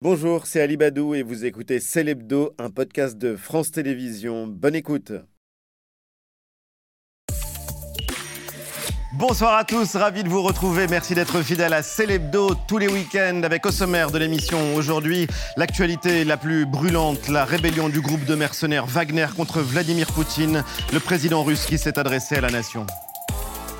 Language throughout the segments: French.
Bonjour, c'est Ali Badou et vous écoutez Célébdo, un podcast de France Télévisions. Bonne écoute. Bonsoir à tous, ravi de vous retrouver. Merci d'être fidèle à Célébdo tous les week-ends avec au sommaire de l'émission aujourd'hui l'actualité la plus brûlante, la rébellion du groupe de mercenaires Wagner contre Vladimir Poutine, le président russe qui s'est adressé à la nation.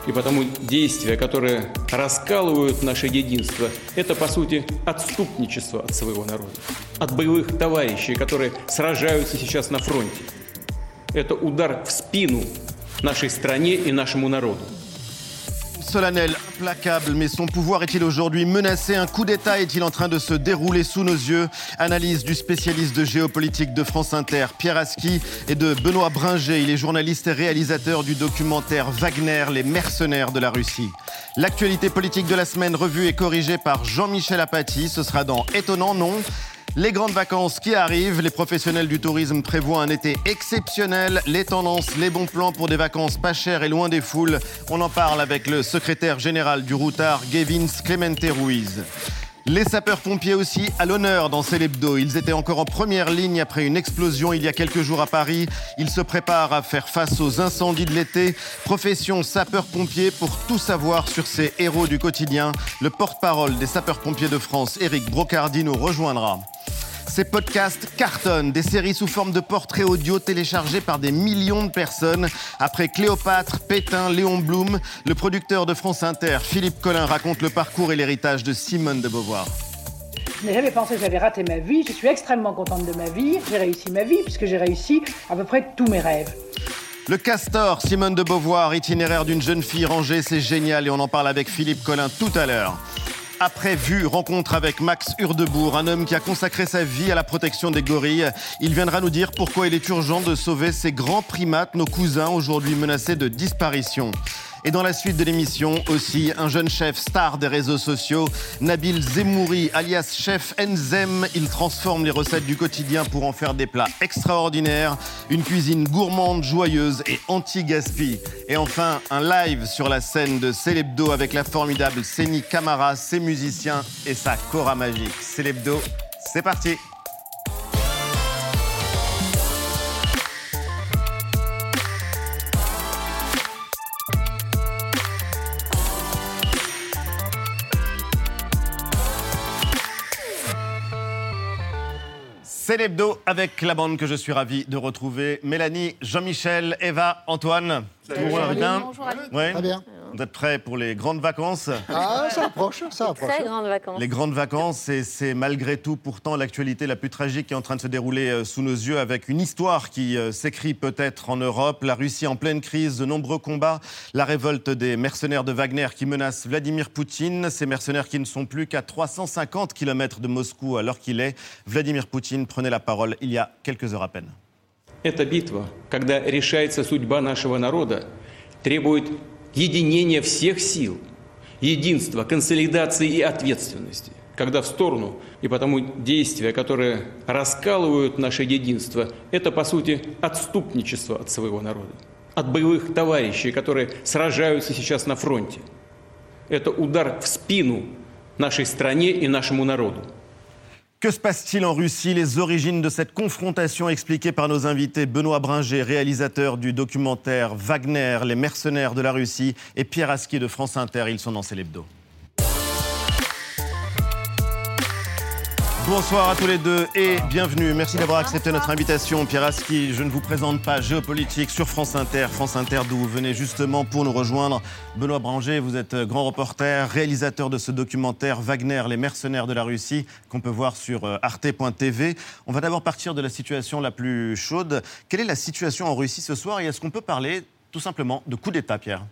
И потому действия, которые раскалывают наше единство, это, по сути, отступничество от своего народа, от боевых товарищей, которые сражаются сейчас на фронте. Это удар в спину нашей стране и нашему народу. Solennel, implacable, mais son pouvoir est-il aujourd'hui menacé? Un coup d'État est-il en train de se dérouler sous nos yeux? Analyse du spécialiste de géopolitique de France Inter, Pierre Aski, et de Benoît Bringer. Il est journaliste et réalisateur du documentaire Wagner, les mercenaires de la Russie. L'actualité politique de la semaine revue et corrigée par Jean-Michel Apathy. Ce sera dans Étonnant Non? Les grandes vacances qui arrivent, les professionnels du tourisme prévoient un été exceptionnel, les tendances, les bons plans pour des vacances pas chères et loin des foules. On en parle avec le secrétaire général du Routard, Gavin Clemente Ruiz. Les sapeurs-pompiers aussi à l'honneur dans Célébdo. Ils étaient encore en première ligne après une explosion il y a quelques jours à Paris. Ils se préparent à faire face aux incendies de l'été. Profession sapeur-pompier pour tout savoir sur ces héros du quotidien. Le porte-parole des sapeurs-pompiers de France, Éric Brocardi, nous rejoindra. Ces podcasts cartonnent, des séries sous forme de portraits audio téléchargés par des millions de personnes. Après Cléopâtre, Pétain, Léon Blum, le producteur de France Inter, Philippe Collin, raconte le parcours et l'héritage de Simone de Beauvoir. Je n'ai jamais pensé que j'avais raté ma vie. Je suis extrêmement contente de ma vie. J'ai réussi ma vie puisque j'ai réussi à peu près tous mes rêves. Le Castor, Simone de Beauvoir, itinéraire d'une jeune fille rangée, c'est génial et on en parle avec Philippe Collin tout à l'heure. Après vue, rencontre avec Max Hurdebourg, un homme qui a consacré sa vie à la protection des gorilles. Il viendra nous dire pourquoi il est urgent de sauver ces grands primates, nos cousins aujourd'hui menacés de disparition. Et dans la suite de l'émission aussi, un jeune chef star des réseaux sociaux, Nabil Zemouri, alias chef Enzem. Il transforme les recettes du quotidien pour en faire des plats extraordinaires. Une cuisine gourmande, joyeuse et anti-gaspi. Et enfin, un live sur la scène de Célébdo avec la formidable Seni Camara, ses musiciens et sa cora magique. Célébdo, c'est parti! C'est l'hebdo avec la bande que je suis ravi de retrouver. Mélanie, Jean-Michel, Eva, Antoine. Tout le monde bien Bonjour, ouais. Très bien. Vous êtes prêts pour les grandes vacances? Ah, ça approche, ça approche. Très grandes vacances. Les grandes vacances, et c'est malgré tout pourtant l'actualité la plus tragique qui est en train de se dérouler euh, sous nos yeux avec une histoire qui euh, s'écrit peut-être en Europe. La Russie en pleine crise, de nombreux combats, la révolte des mercenaires de Wagner qui menacent Vladimir Poutine. Ces mercenaires qui ne sont plus qu'à 350 km de Moscou alors qu'il est. Vladimir Poutine prenait la parole il y a quelques heures à peine. Эта битва, когда решается судьба нашего народа, требует единения всех сил, единства, консолидации и ответственности. Когда в сторону, и потому действия, которые раскалывают наше единство, это, по сути, отступничество от своего народа, от боевых товарищей, которые сражаются сейчас на фронте. Это удар в спину нашей стране и нашему народу. Que se passe-t-il en Russie? Les origines de cette confrontation expliquées par nos invités Benoît Bringer, réalisateur du documentaire Wagner, les mercenaires de la Russie, et Pierre Aski de France Inter. Ils sont dans Célébdo. Bonsoir à tous les deux et bienvenue. Merci d'avoir accepté notre invitation. Pierre Aski, je ne vous présente pas géopolitique sur France Inter. France Inter d'où vous venez justement pour nous rejoindre. Benoît Branger, vous êtes grand reporter, réalisateur de ce documentaire Wagner, les mercenaires de la Russie, qu'on peut voir sur euh, arte.tv. On va d'abord partir de la situation la plus chaude. Quelle est la situation en Russie ce soir et est-ce qu'on peut parler tout simplement de coup d'État, Pierre?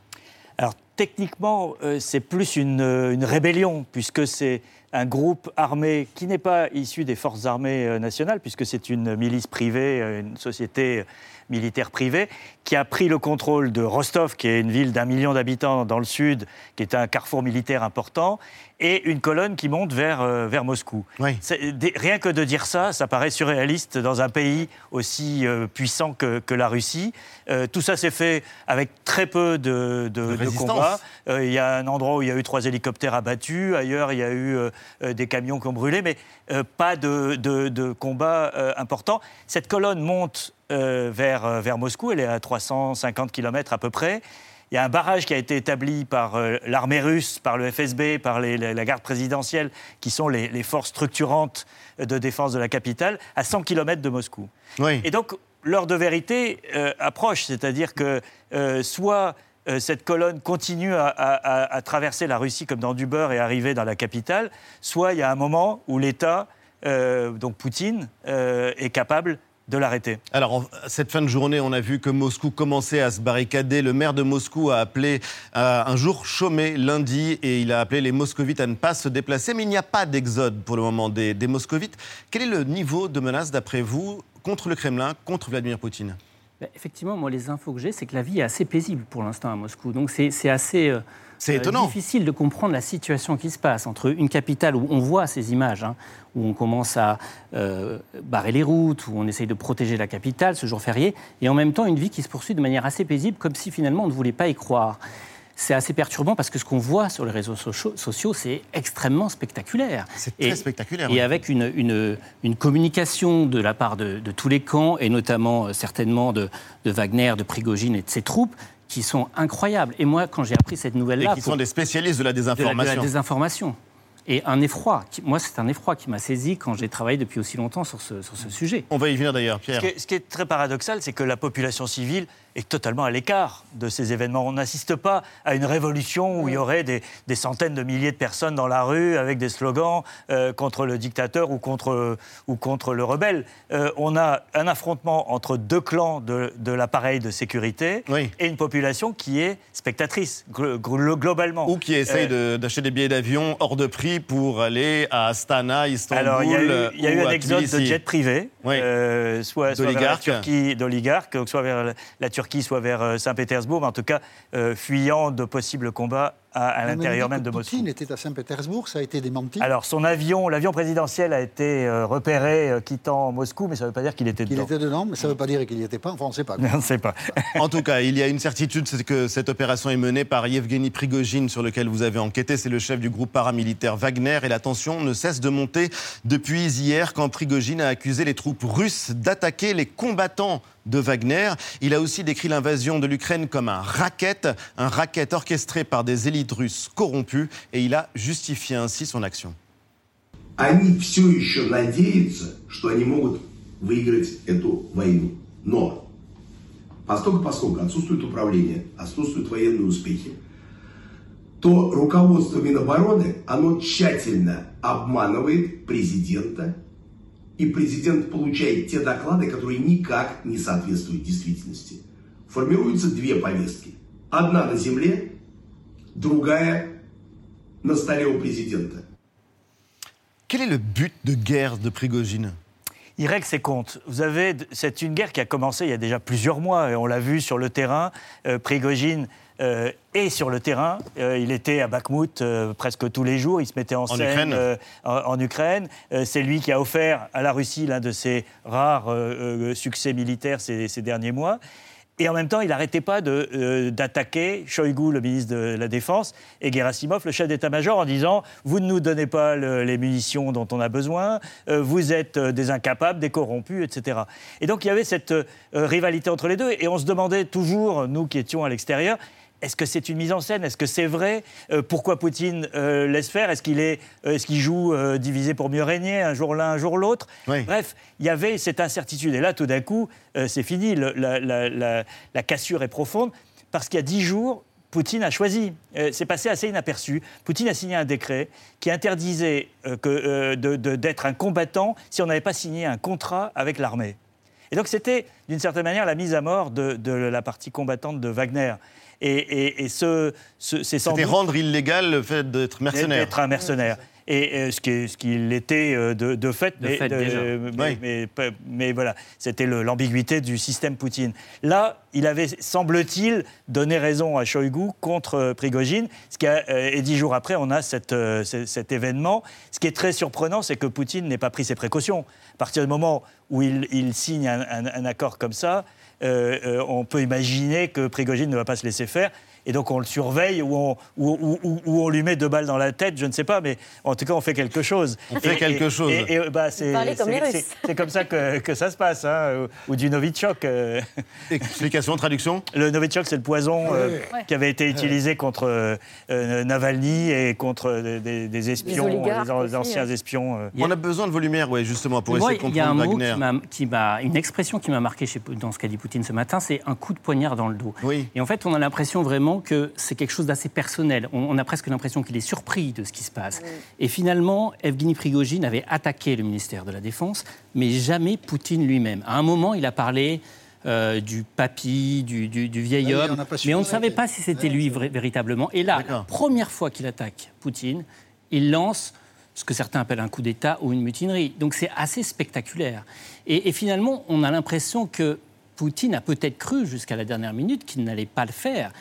Alors techniquement, euh, c'est plus euh, une rébellion puisque c'est un groupe armé qui n'est pas issu des forces armées euh, nationales, puisque c'est une milice privée, euh, une société militaire privée, qui a pris le contrôle de Rostov, qui est une ville d'un million d'habitants dans le sud, qui est un carrefour militaire important, et une colonne qui monte vers, euh, vers Moscou. rien que de dire ça, ça paraît surréaliste dans un pays aussi puissant que, que, la Russie. tout ça s'est fait avec très peu de, de, de, combats. Euh, il y a un endroit où il y a eu trois hélicoptères abattus, ailleurs il y a eu des camions qui ont brûlé, mais pas de, de, combat important. Cette colonne monte vers, vers Moscou, elle est à 350 km à peu près. Il y a un barrage qui a été établi par l'armée russe, par le FSB, par la garde présidentielle, qui sont les, les, forces structurantes de défense de la capitale, à 100 km de Moscou. Oui. Et donc, l'heure de vérité euh, approche, c'est-à-dire que euh, soit euh, cette colonne continue à, traverser la Russie comme dans du beurre et arriver dans la capitale, soit il y a un moment où l'État, donc Poutine, est capable de l'arrêter. Alors, cette fin de journée, on a vu que Moscou commençait à se barricader. Le maire de Moscou a appelé un jour chômé lundi et il a appelé les moscovites à ne pas se déplacer. Mais il n'y a pas d'exode pour le moment des moscovites. Quel est le niveau de menace, d'après vous, contre le Kremlin, contre Vladimir Poutine? Bah, Effectivement, moi, les infos que j'ai, c'est que la vie est assez paisible pour l'instant à Moscou. Donc c'est assez. Euh, c'est étonnant. difficile de comprendre la situation qui se passe entre une capitale où on voit ces images, hein, où on commence à euh, barrer les routes, où on essaye de protéger la capitale ce jour férié, et en même temps une vie qui se poursuit de manière assez paisible, comme si finalement on ne voulait pas y croire c'est assez perturbant parce que ce qu'on voit sur les réseaux sociaux, c'est extrêmement spectaculaire. C'est très spectaculaire. Et avec une, une, communication de la part de, tous les camps, et notamment euh, certainement de, Wagner, de Prigogine et de ses troupes, qui sont incroyables. Et moi, quand j'ai appris cette nouvelle-là... Et qui sont des spécialistes de la désinformation. De la, désinformation. Et un effroi, moi c'est un effroi qui m'a saisi quand j'ai travaillé depuis aussi longtemps sur ce, sur ce sujet. On va y venir d'ailleurs, Pierre. ce qui est très paradoxal, c'est que la population civile est totalement à l'écart de ces événements. On n'assiste pas à une révolution où il y aurait des, centaines de milliers de personnes dans la rue avec des slogans euh, contre le dictateur ou contre, ou contre le rebelle. Euh, on a un affrontement entre deux clans de, l'appareil de sécurité et une population qui est spectatrice, globalement. Ou qui essaye euh, d'acheter des billets d'avion hors de prix pour aller à Astana, Istanbul. Alors, il y a eu, il y a eu un exode de jets privés, soit, soit vers la Turquie, d'oligarques, soit vers la Turquie qui soit vers euh, Saint-Pétersbourg, en tout cas euh, fuyant de possibles combats à, l'intérieur même de Moscou. Poutine était à Saint-Pétersbourg, ça a été démenti Alors son avion, l'avion présidentiel a été euh, repéré quittant Moscou, mais ça ne veut pas dire qu'il était dedans. Il était dedans, mais ça ne veut pas dire qu'il n'y était pas, enfin on ne sait pas. on ne sait pas. en tout cas, il y a une certitude, c'est que cette opération est menée par Yevgeny Prigogine, sur lequel vous avez enquêté, c'est le chef du groupe paramilitaire Wagner, et la tension ne cesse de monter depuis hier, quand Prigogine a accusé les troupes russes d'attaquer les combattants de Wagner. Il a aussi décrit l'invasion de l'Ukraine comme un racket, un racket orchestré par des élites russes corrompues, et il a justifié ainsi son action. Они все еще надеются, что они могут выиграть эту войну. Но поскольку, поскольку отсутствует управление, отсутствуют военные успехи, то руководство Минобороны, оно тщательно обманывает президента и президент получает те доклады, которые никак не соответствуют действительности. Формируются две повестки. Одна на земле, другая на столе у президента. Quel est le but de guerre de Prigogine il règle ses comptes. Vous avez, c'est une guerre qui a commencé il y a déjà plusieurs mois, et on l'a vu sur le terrain. Euh, Prigogine euh, est sur le terrain. Euh, il était à Bakhmut euh, presque tous les jours. Il se mettait en, scène en, Ukraine. c'est lui qui a offert à la Russie l'un de ses rares succès militaires ces, ces, derniers mois. Et en même temps, il n'arrêtait pas d'attaquer Shoigu, le ministre de la Défense, et Gerasimov, le chef d'état-major, en disant Vous ne nous donnez pas les munitions dont on a besoin, vous êtes des incapables, des corrompus, etc. Et donc il y avait cette rivalité entre les deux, et on se demandait toujours, nous qui étions à l'extérieur, est-ce que c'est une mise en scène? Est-ce que c'est vrai? Euh, Pourquoi Poutine euh, laisse faire? Est-ce qu'il est, euh, est qu'il joue divisé pour mieux régner, un jour l'un, un jour l'autre? Bref, il y avait cette incertitude. Et là, tout d'un coup, c'est fini. la, cassure est profonde parce qu'il y a dix jours, Poutine a choisi. c'est passé assez inaperçu. Poutine a signé un décret qui interdisait d'être un combattant si on n'avait pas signé un contrat avec l'armée. Et donc c'était, d'une certaine manière, la mise à mort de la partie combattante de Wagner. Et, et, ce, c'est sans C'était rendre illégal le fait d'être mercenaire. D'être un mercenaire. Et ce qu'il ce qui était euh, de, de, fait, mais, mais, mais, voilà, c'était l'ambiguïté du système Poutine. Là, il avait, semble-t-il, donné raison à Shoigu contre euh, Prigogine, ce qui a, euh, et dix jours après, on a cette, cet événement. Ce qui est très surprenant, c'est que Poutine n'ait pas pris ses précautions. À partir du moment où il, il signe un, un, un accord comme ça, euh, euh, on peut imaginer que Prigogine ne va pas se laisser faire et donc on le surveille ou on, ou, ou- ou- ou on lui met deux balles dans la tête, je ne sais pas, mais en tout cas on fait quelque chose. On fait Et- quelque et- chose. Et, et, bah, c'est comme c'est- les Russes. c'est- c'est comme ça que, que ça se passe, hein, ou, ou du Novichok. euh. Explication, traduction Le Novichok, c'est le poison euh, Ouais. qui avait été utilisé contre euh, Navalny et contre des, espions, des an- aussi, anciens ouais. espions. euh. On a besoin de vos lumières, ouais, justement, pour Moi, essayer de il y a un comprendre mot Wagner. qui m'a- qui m'a, une expression qui m'a marqué chez- dans ce qu'a dit Poutine ce matin, c'est un coup de poignard dans le dos. Oui. Et en fait, on a l'impression vraiment que c'est quelque chose d'assez personnel. On, on a presque l'impression qu'il est surpris de ce qui se passe. Et finalement, Evgeny Prigogine avait attaqué le ministère de la Défense, mais jamais Poutine lui-même. À un moment, il a parlé euh, du papy, du, du- du vieil Ah oui, on homme, mais on ne savait pas si c'était lui véritablement. Et là, la première fois qu'il attaque Poutine, il lance ce que certains appellent un coup d'État ou une mutinerie. Donc c'est assez spectaculaire. Et, et finalement, on a l'impression que Poutine a peut-être cru jusqu'à la dernière minute qu'il n'allait pas le faire.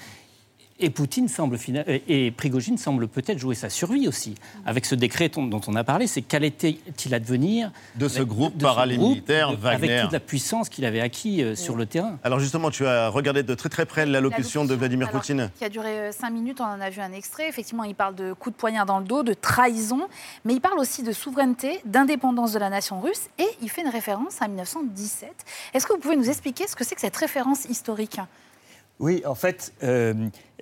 Et Poutine semble euh, et Prigogine semble peut-être jouer sa survie aussi avec ce décret dont on a parlé. C'est qu'allait-il advenir De ce avec- groupe de ce paramilitaire groupe, de- Wagner. avec toute la puissance qu'il avait acquis euh, sur le terrain. Alors justement, tu as regardé de très très près l'allocution de Vladimir alors, Poutine. Qui a duré 5 minutes, on en a vu un extrait. Effectivement, il parle de coup de poignard dans le dos, de trahison, mais il parle aussi de souveraineté, d'indépendance de la nation russe, et il fait une référence à 1917. Est-ce que vous pouvez nous expliquer ce que c'est que cette référence historique? Oui, en fait, euh,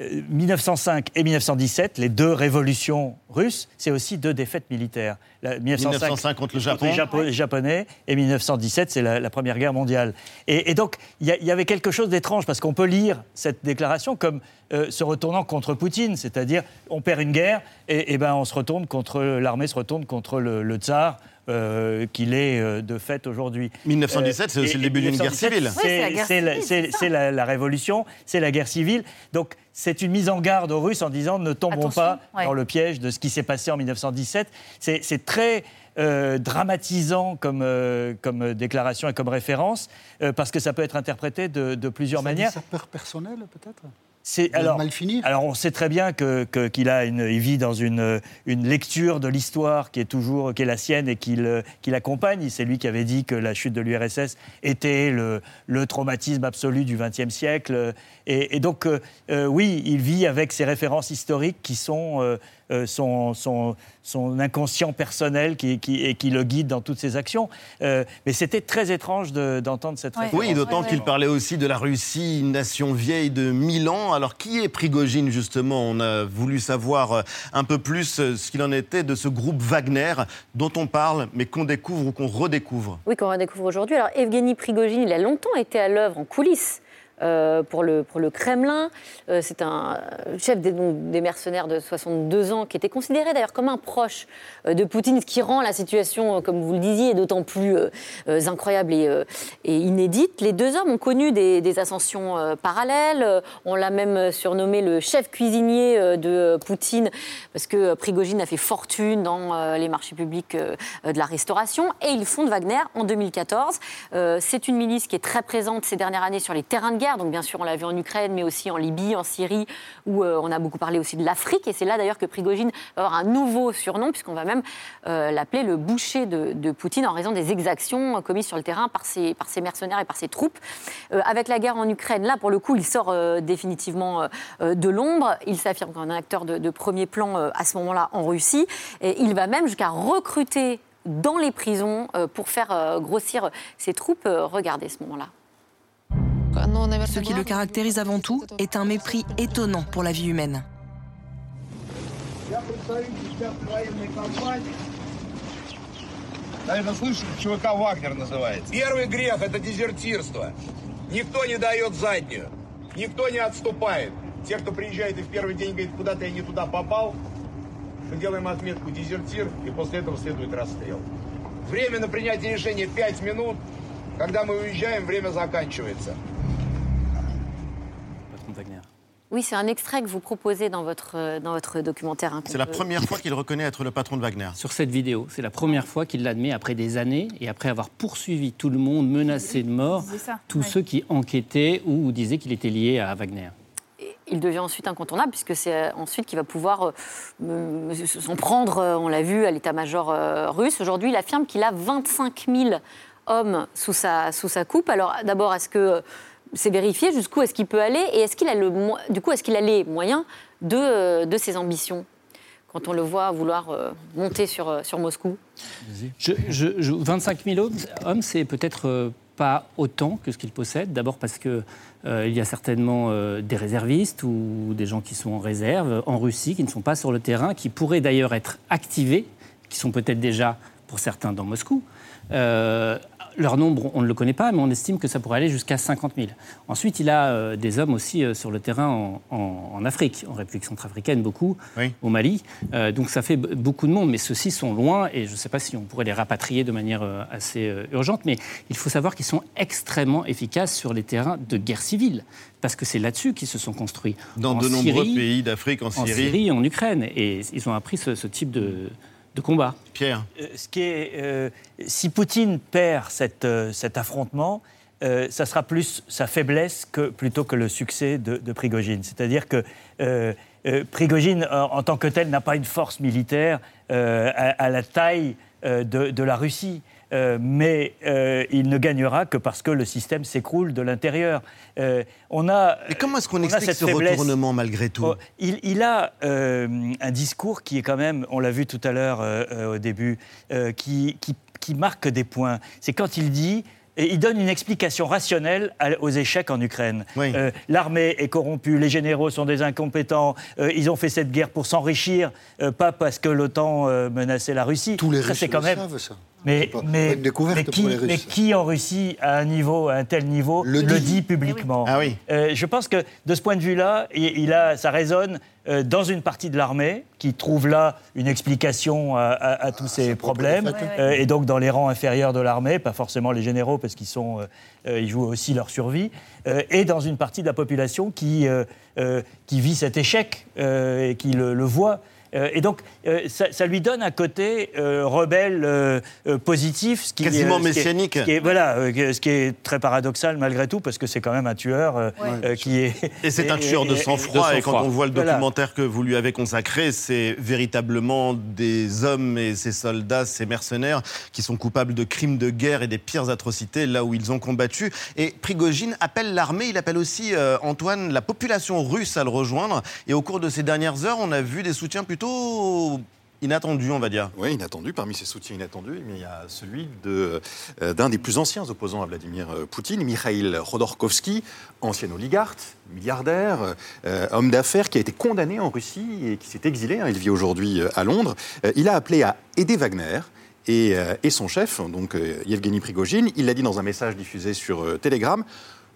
euh, 1905 et 1917, les deux révolutions russes, c'est aussi deux défaites militaires. La- 1905 contre le Japon. les Japonais et 1917, c'est la, la Première Guerre mondiale. Et, et donc, il y, avait quelque chose d'étrange parce qu'on peut lire cette déclaration comme euh, se retournant contre Poutine, c'est-à-dire on perd une guerre et, et ben on se retourne contre l'armée se retourne contre le, le tsar. Euh, qu'il est euh, de fait aujourd'hui. 1917, c'est aussi et- le début d'une guerre 1917, civile. Oui, c'est la ça. révolution, c'est la guerre civile. Donc c'est une mise en garde aux Russes en disant ne tombons Attention, pas ouais. dans le piège de ce qui s'est passé en 1917. C'est c'est très euh, dramatisant comme, euh, comme déclaration et comme référence, euh, parce que ça peut être interprété de, de plusieurs Ça dit manières. sa peur personnelle, peut-être? C'est va mal finir alors on sait très bien que- que- qu'il a une, il vit dans une, une lecture de l'histoire qui est toujours qui est la sienne et qu'il qu'il accompagne. C'est lui qui avait dit que la chute de l'URSS était le, le traumatisme absolu du XXe siècle. Et, et donc euh, euh, oui, il vit avec ces références historiques qui sont euh, euh, son, son, son inconscient personnel qui, qui- et qui le guide dans toutes ses actions. Euh, mais c'était très étrange de- d'entendre cette Ouais. référence. Oui, d'autant Ouais, qu'il ouais. parlait aussi de la Russie, une nation vieille de 1000 ans. Alors, qui est Prigogine, justement? On a voulu savoir euh, un peu plus ce qu'il en était de ce groupe Wagner dont on parle, mais qu'on découvre ou qu'on redécouvre. Oui, qu'on redécouvre aujourd'hui. Alors, Evgeny Prigogine, il a longtemps été à l'œuvre en coulisses. Euh, pour, le, Kremlin. Euh, c'est un chef des, mercenaires de 62 ans qui était considéré d'ailleurs comme un proche euh, de Poutine, ce qui rend la situation, comme vous le disiez, d'autant plus incroyable et, inédite. Les deux hommes ont connu des, ascensions parallèles. On l'a même surnommé le chef cuisinier de Poutine, parce que Prigogine a fait fortune dans les marchés publics de la restauration. Et ils fondent Wagner en 2014. Euh, C'est une milice qui est très présente ces dernières années sur les terrains de guerre. Donc, bien sûr, on l'a vu en Ukraine, mais aussi en Libye, en Syrie, où euh, on a beaucoup parlé aussi de l'Afrique. Et c'est là d'ailleurs que Prigogine va avoir un nouveau surnom, puisqu'on va même euh, l'appeler le boucher de, Poutine en raison des exactions commises sur le terrain par ses, par ses mercenaires et par ses troupes. Euh, avec la guerre en Ukraine, là, pour le coup, il sort définitivement de l'ombre. Il s'affirme comme un acteur de, de premier plan à ce moment-là en Russie. Et il va même jusqu'à recruter dans les prisons pour faire grossir ses troupes. Regardez ce moment-là. Ce qui le caractérise avant tout est un mépris étonnant pour la vie humaine. Наверное, слышали, ЧВК «Вагнер» называется. Первый грех – это дезертирство. Никто не дает заднюю. Никто не отступает. Те, кто приезжает и в первый день говорит, куда-то я не туда попал, мы делаем отметку «дезертир», и после этого следует расстрел. Время на принятие решения 5 минут. Когда мы уезжаем, время заканчивается. patron de Wagner. Oui, c'est un extrait que vous proposez dans votre, euh, dans votre documentaire. hein, qu'on C'est la peut- première fois qu'il reconnaît être le patron de Wagner. Sur cette vidéo, c'est la première fois qu'il l'admet après des années et après avoir poursuivi tout le monde, menacé de mort, C'est ça, tous ouais. ceux qui enquêtaient ou disaient qu'il était lié à Wagner. il devient ensuite incontournable, puisque c'est euh, ensuite qu'il va pouvoir euh, euh, s'en prendre, euh, on l'a vu, à l'état-major euh, russe. Aujourd'hui, il affirme qu'il a 25 000 hommes sous sa, sous sa coupe. Alors d'abord, est-ce que c'est vérifié jusqu'où est-ce qu'il peut aller et est-ce qu'il a le, du coup, est-ce qu'il a les moyens de, euh, de ses ambitions quand on le voit vouloir euh, monter sur, euh, sur Moscou? Je- je- je- 25 000 hommes, c'est peut-être euh, pas autant que ce qu'il possède. D'abord parce que euh, il y a certainement euh, des réservistes ou des gens qui sont en réserve en Russie, qui ne sont pas sur le terrain, qui pourraient d'ailleurs être activés, qui sont peut-être déjà pour certains dans Moscou. Euh, leur nombre, on ne le connaît pas, mais on estime que ça pourrait aller jusqu'à 50 000. Ensuite, il a euh, des hommes aussi euh, sur le terrain en, en- en Afrique, en République centrafricaine, beaucoup, au Mali. Euh, donc ça fait beaucoup de monde, mais ceux-ci sont loin et je ne sais pas si on pourrait les rapatrier de manière assez urgente. Mais il faut savoir qu'ils sont extrêmement efficaces sur les terrains de guerre civile, parce que c'est là-dessus qu'ils se sont construits. Dans En de nombreux Syrie, pays d'Afrique, en En Syrie. Syrie et en Ukraine. Et ils ont appris ce, ce type de, de combat. Pierre Euh, ce qui est, euh, si Poutine perd cette, euh, cet affrontement, euh, ça sera plus sa faiblesse que, plutôt que le succès de, de Prigogine. C'est-à-dire que euh, euh, Prigogine, en, en tant que tel, n'a pas une force militaire euh, à, à la taille euh, de, de la Russie. Euh, mais euh, il ne gagnera que parce que le système s'écroule de l'intérieur. Euh, on a. Mais comment est-ce qu'on explique ce faiblesse. retournement malgré tout? Oh, il, il a euh, un discours qui est quand même, on l'a vu tout à l'heure au début, qui, qui- qui marque des points. C'est quand il dit. Et il donne une explication rationnelle aux échecs en Ukraine. Euh, L'armée est corrompue, les généraux sont des incompétents, euh, ils ont fait cette guerre pour s'enrichir, euh, pas parce que l'OTAN menaçait la Russie. Tous les Ça, Russes c'est quand même. savent, ça. Mais, qui, mais en Russie, à un niveau, à un tel niveau, le dit, publiquement Ah oui. Euh, Je pense que de ce point de vue-là, il, il a, ça résonne dans une partie de l'armée qui trouve là une explication à, à- à tous ces problèmes. Euh, et donc dans les rangs inférieurs de l'armée, pas forcément les généraux parce qu'ils sont, euh, euh, ils jouent aussi leur survie, euh, et dans une partie de la population qui, euh, euh, qui vit cet échec euh, et qui le, le voit. Euh, et donc, euh, ça, ça lui donne un côté euh, rebelle positif, ce qui Quasiment ce qui est- messianique. ce qui est- voilà, euh, ce qui est très paradoxal malgré tout, parce que c'est quand même un tueur euh, Ouais. euh, qui est. Et c'est un tueur de sang-froid. Et quand on voit le documentaire que vous lui avez consacré, c'est véritablement des hommes et ces soldats, ces mercenaires, qui sont coupables de crimes de guerre et des pires atrocités là où ils ont combattu. Et Prigogine appelle l'armée, il appelle aussi, euh, Antoine, la population russe à le rejoindre. Et au cours de ces dernières heures, on a vu des soutiens plutôt inattendus, on va dire. Oui, inattendu. Parmi ces soutiens inattendus, il y a celui de, euh, d'un des plus anciens opposants à Vladimir euh, Poutine, Mikhail Khodorkovsky, ancien oligarque, milliardaire, euh, homme d'affaires qui a été condamné en Russie et qui s'est exilé. hein, il vit aujourd'hui à Londres. Il a appelé à aider Wagner. Et, et son chef, donc Yevgeny Prigogine, il l'a dit dans un message diffusé sur Telegram.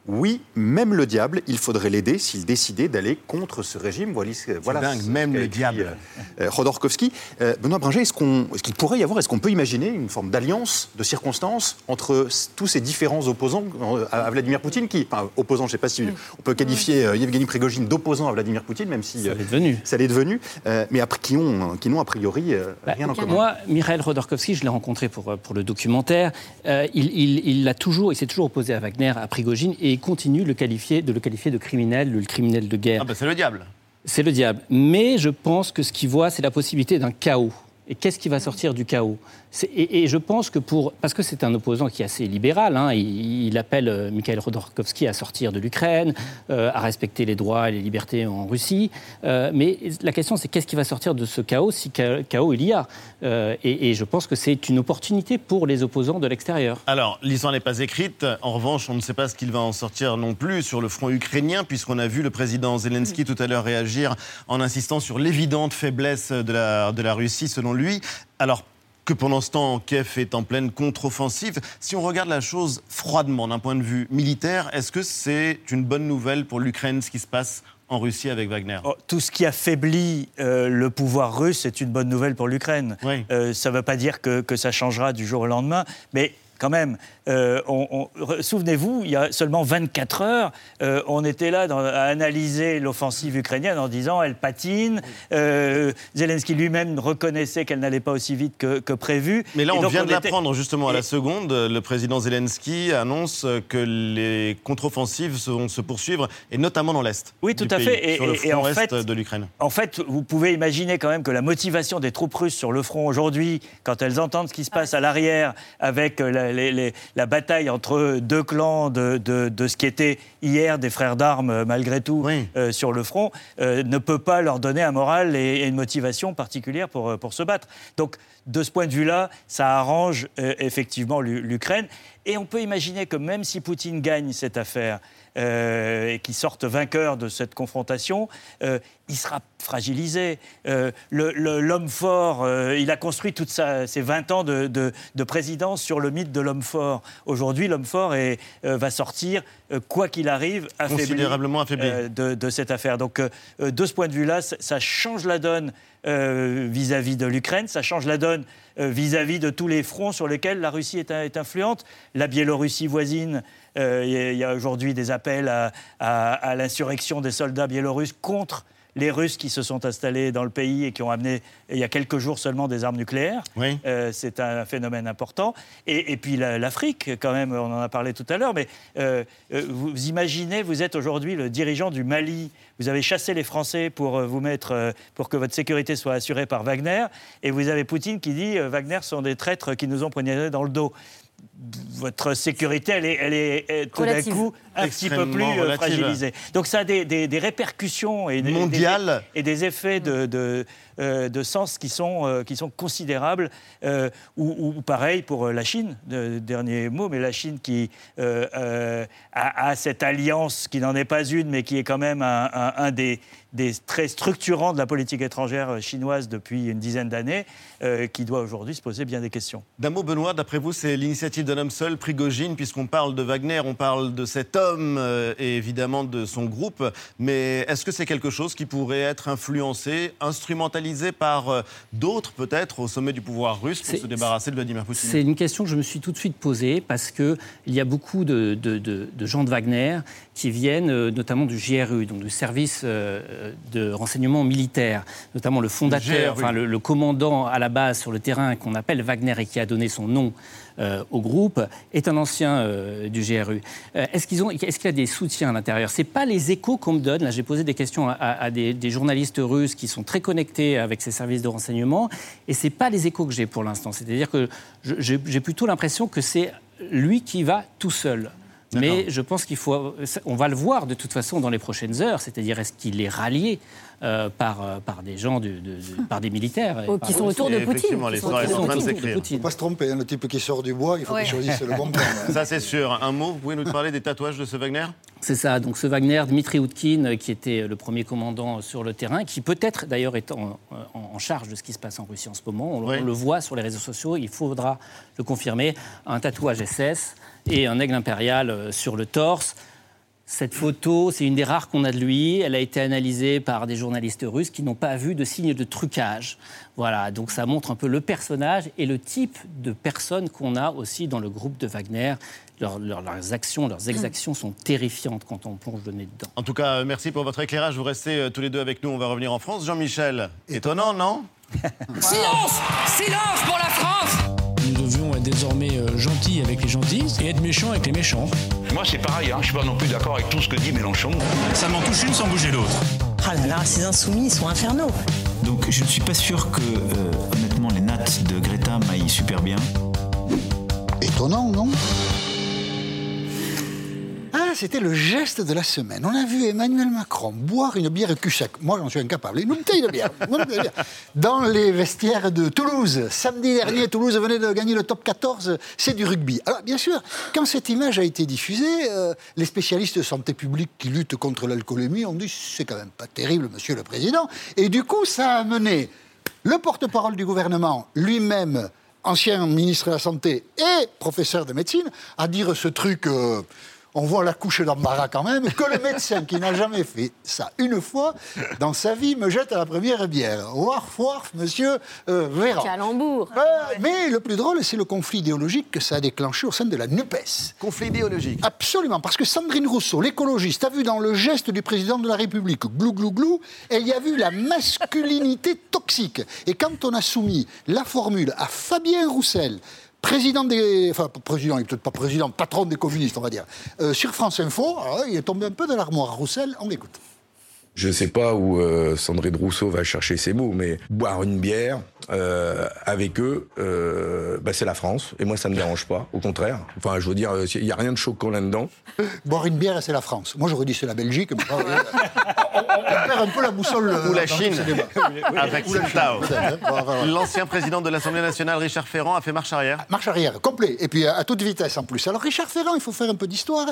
Oui, même le diable, il faudrait l'aider s'il décidait d'aller contre ce régime. Voilà, ce- voilà dingue, ce même le écrit, diable. euh, euh, Khodorkovsky. Euh, Benoît Bringer, est-ce qu'on- est-ce qu'il pourrait y avoir, est-ce qu'on peut imaginer une forme d'alliance, de circonstances entre tous ces différents opposants euh, à, Vladimir Poutine, qui, enfin, opposants, je ne sais pas si on peut qualifier euh, Yevgeny Prigogine d'opposant à Vladimir Poutine, même si ça l'est devenu, ça l'est devenu, euh, mais après, qui ont, qui n'ont a priori euh, Bah, rien en commun. Moi, Mikhail Khodorkovsky, je l'ai rencontré pour, euh, pour le documentaire. Euh, il, il, il l'a toujours, il s'est toujours opposé à Wagner, à Prigogine, et il continue de le qualifier, de le qualifier de criminel, le criminel de guerre. Ah bah c'est le diable. C'est le diable. Mais je pense que ce qu'il voit, c'est la possibilité d'un chaos. Et qu'est-ce qui va sortir du chaos? Et, et je pense que pour. Parce que c'est un opposant qui est assez libéral, hein, il, il appelle euh, Mikhail Khodorkovsky à sortir de l'Ukraine, euh, à respecter les droits et les libertés en Russie. Euh, mais la question, c'est qu'est-ce qui va sortir de ce chaos, si cha- chaos il y a? Euh, et, et je pense que c'est une opportunité pour les opposants de l'extérieur. Alors, l'histoire n'est pas écrite. En revanche, on ne sait pas ce qu'il va en sortir non plus sur le front ukrainien, puisqu'on a vu le président Zelensky tout à l'heure réagir en insistant sur l'évidente faiblesse de la, de la Russie, selon lui. Alors que pendant ce temps, Kiev est en pleine contre-offensive. Si on regarde la chose froidement d'un point de vue militaire, est-ce que c'est une bonne nouvelle pour l'Ukraine ce qui se passe en Russie avec Wagner? Oh, tout ce qui affaiblit euh, le pouvoir russe est une bonne nouvelle pour l'Ukraine. Euh, ça ne veut pas dire que, que ça changera du jour au lendemain, mais quand même, euh, on- on- souvenez-vous, il y a seulement 24 heures, euh, on était là dans- à analyser l'offensive ukrainienne en disant elle patine. Euh, Zelensky lui-même reconnaissait qu'elle n'allait pas aussi vite que, que prévu. Mais là, on donc, vient de était- l'apprendre justement à la seconde. Le président Zelensky annonce que les contre-offensives vont se poursuivre, et notamment dans l'Est. Oui, tout du à pays, fait. Et, sur le et front en est fait, de l'Ukraine. En fait, vous pouvez imaginer quand même que la motivation des troupes russes sur le front aujourd'hui, quand elles entendent ce qui se passe à l'arrière avec la- la, les- les- la bataille entre deux clans de, de- de ce qui était hier des frères d'armes, euh, malgré tout, euh, sur le front, euh, ne peut pas leur donner un moral et, et une motivation particulière pour, pour se battre. Donc, de ce point de vue-là, ça arrange euh, effectivement l'U- l'Ukraine. Et on peut imaginer que même si Poutine gagne cette affaire euh, et qu'il sorte vainqueur de cette confrontation, euh, il sera fragilisé. L'homme fort, il a construit toutes ses 20 ans de, de- de présidence sur le mythe de l'homme fort. Aujourd'hui, l'homme fort est, va sortir, quoi qu'il arrive, affaibli, Considérablement affaibli. de, de cette affaire. Donc, de ce point de vue-là, ça, ça change la donne euh, vis-à-vis de l'Ukraine, ça change la donne euh, vis-à-vis de tous les fronts sur lesquels la Russie est, influente. La Biélorussie voisine, euh, il y a- aujourd'hui des appels à l'insurrection des soldats biélorusses contre les Russes qui se sont installés dans le pays et qui ont amené, il y a quelques jours seulement, des armes nucléaires. Euh, c'est un phénomène important. Et, et puis la- l'Afrique, quand même, on en a parlé tout à l'heure, mais euh, euh, vous imaginez, vous êtes aujourd'hui le dirigeant du Mali, vous avez chassé les Français pour vous mettre, pour que votre sécurité soit assurée par Wagner, et vous avez Poutine qui dit Wagner sont des traîtres qui nous ont poignardés dans le dos. Votre sécurité, elle est, elle est, tout d'un coup un petit peu plus euh, relative. fragilisée. Donc ça a des, des- des répercussions et des, et des effets de, de, euh, de sens qui sont, euh, qui sont considérables. euh, ou, ou pareil pour la Chine, de- dernier mot, mais la Chine qui euh, euh, a, a cette alliance qui n'en est pas une, mais qui est quand même un, un- un des, des traits structurants de la politique étrangère euh, chinoise depuis une dizaine d'années, euh, qui doit aujourd'hui se poser bien des questions. D'un mot, Benoît, d'après vous, c'est l'initiative d'un homme seul, Prigogine, puisqu'on parle de Wagner, on parle de cet homme euh, et évidemment de son groupe. Mais est-ce que c'est quelque chose qui pourrait être influencé, instrumentalisé par euh, d'autres, peut-être, au sommet du pouvoir russe pour se débarrasser de Vladimir Poutine? C'est une question que je me suis tout de suite posée parce qu'il y a beaucoup de, de- de- de gens de Wagner qui viennent euh, notamment du JRU, donc du service euh, de renseignement militaire, notamment le fondateur, GRU. enfin le, le commandant à la base sur le terrain qu'on appelle Wagner et qui a donné son nom euh, au groupe, est un ancien euh, du GRU. Euh, est-ce qu'ils ont, est-ce qu'il y a des soutiens à l'intérieur? C'est pas les échos qu'on me donne. Là, j'ai posé des questions à, des, des journalistes russes qui sont très connectés avec ces services de renseignement, et c'est pas les échos que j'ai pour l'instant. C'est-à-dire que j'ai plutôt l'impression que c'est lui qui va tout seul. Mais je pense qu'il faut. On va le voir de toute façon dans les prochaines heures, c'est-à-dire est-ce qu'il est rallié euh, par, euh, par des gens, de- de- de- par des militaires. Oh, par- qui sont autour de Poutine. l'histoire est en train de s'écrire. Poutine. Faut pas se tromper, hein, le type qui sort du bois, il faut Ouais. qu'il choisisse le bon plan. hein. Ça, c'est sûr. Un mot, vous pouvez nous parler des tatouages de ce Wagner? C'est ça, donc ce Wagner, Dmitri Outkin, euh, qui était le premier commandant sur le terrain, qui peut-être d'ailleurs est en, en- en charge de ce qui se passe en Russie en ce moment. On, le- Oui. on le voit sur les réseaux sociaux, il faudra le confirmer. Un tatouage SS et un aigle impérial euh, sur le torse. Cette photo, c'est une des rares qu'on a de lui. Elle a été analysée par des journalistes russes qui n'ont pas vu de signe de trucage. Voilà, donc ça montre un peu le personnage et le type de personnes qu'on a aussi dans le groupe de Wagner. Leurs- leurs- leurs actions, leurs exactions sont terrifiantes quand on plonge le nez dedans. En tout cas, euh, merci pour votre éclairage. Vous restez euh, tous les deux avec nous. On va revenir en France. Jean-Michel, étonnant, non? Silence Silence pour la France désormais euh, gentils avec les gentils et être méchants avec les méchants. Moi, c'est pareil, hein. je suis pas non plus d'accord avec tout ce que dit Mélenchon. Ça m'en touche une sans bouger l'autre. Ah là là, ces insoumis, ils sont infernaux. Donc je ne suis pas sûr que, euh, honnêtement, les nattes de Greta m'aillent super bien. Étonnant, non? C'était le geste de la semaine. On a vu Emmanuel Macron boire une bière cul-sec. Moi, j'en suis incapable. Une bouteille de bière. Dans les vestiaires de Toulouse. Samedi dernier, Toulouse venait de gagner le top 14. C'est du rugby. Alors, bien sûr, quand cette image a été diffusée, euh, les spécialistes de santé publique qui luttent contre l'alcoolémie ont dit c'est quand même pas terrible, monsieur le président. Et du coup, ça a amené le porte-parole du gouvernement, lui-même, ancien ministre de la Santé et professeur de médecine, à dire ce truc. euh, on voit la couche d'embarras quand même, que le médecin qui n'a jamais fait ça une fois dans sa vie me jette à la première bière. Warf, warf, monsieur euh, Véran. Calembour. Euh, mais le plus drôle, c'est le conflit idéologique que ça a déclenché au sein de la NUPES. Conflit idéologique. Absolument, parce que Sandrine Rousseau, l'écologiste, a vu dans le geste du président de la République, glou glou glou, elle y a vu la masculinité toxique. Et quand on a soumis la formule à Fabien Roussel, président des... Enfin, président, il peut-être pas président, patron des communistes, on va dire, euh, sur France Info, ah, il est tombé un peu de l'armoire. Roussel, on l'écoute. Je ne sais pas où euh, Sandrine Rousseau va chercher ses mots, mais boire une bière euh, avec eux, euh, bah, c'est la France. Et moi, ça ne me dérange pas. Au contraire. Enfin, je veux dire, il n'y a rien de choquant là-dedans. Boire une bière, c'est la France. Moi, j'aurais dit c'est la Belgique. Mais on, on, on, perd un peu la boussole. Ou la Chine. Avec Tsingtao. L'ancien président de l'Assemblée nationale, Richard Ferrand, a fait marche arrière. Marche arrière, complet. Et puis à toute vitesse en plus. Alors, Richard Ferrand, il faut faire un peu d'histoire.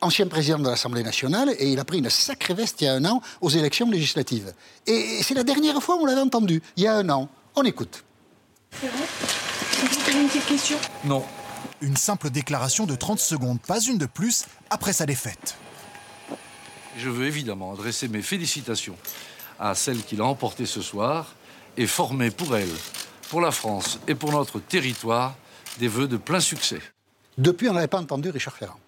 Ancien président de l'Assemblée nationale, et il a pris une sacrée veste il y a un an aux élections législatives. Et c'est la dernière fois où on l'avait entendu, il y a un an. On écoute. Ferrand, vous une petite question Non. Une simple déclaration de 30 secondes, pas une de plus, après sa défaite. Je veux évidemment adresser mes félicitations à celle qui l'a emportée ce soir et former pour elle, pour la France et pour notre territoire des vœux de plein succès. Depuis, on n'avait pas entendu Richard Ferrand.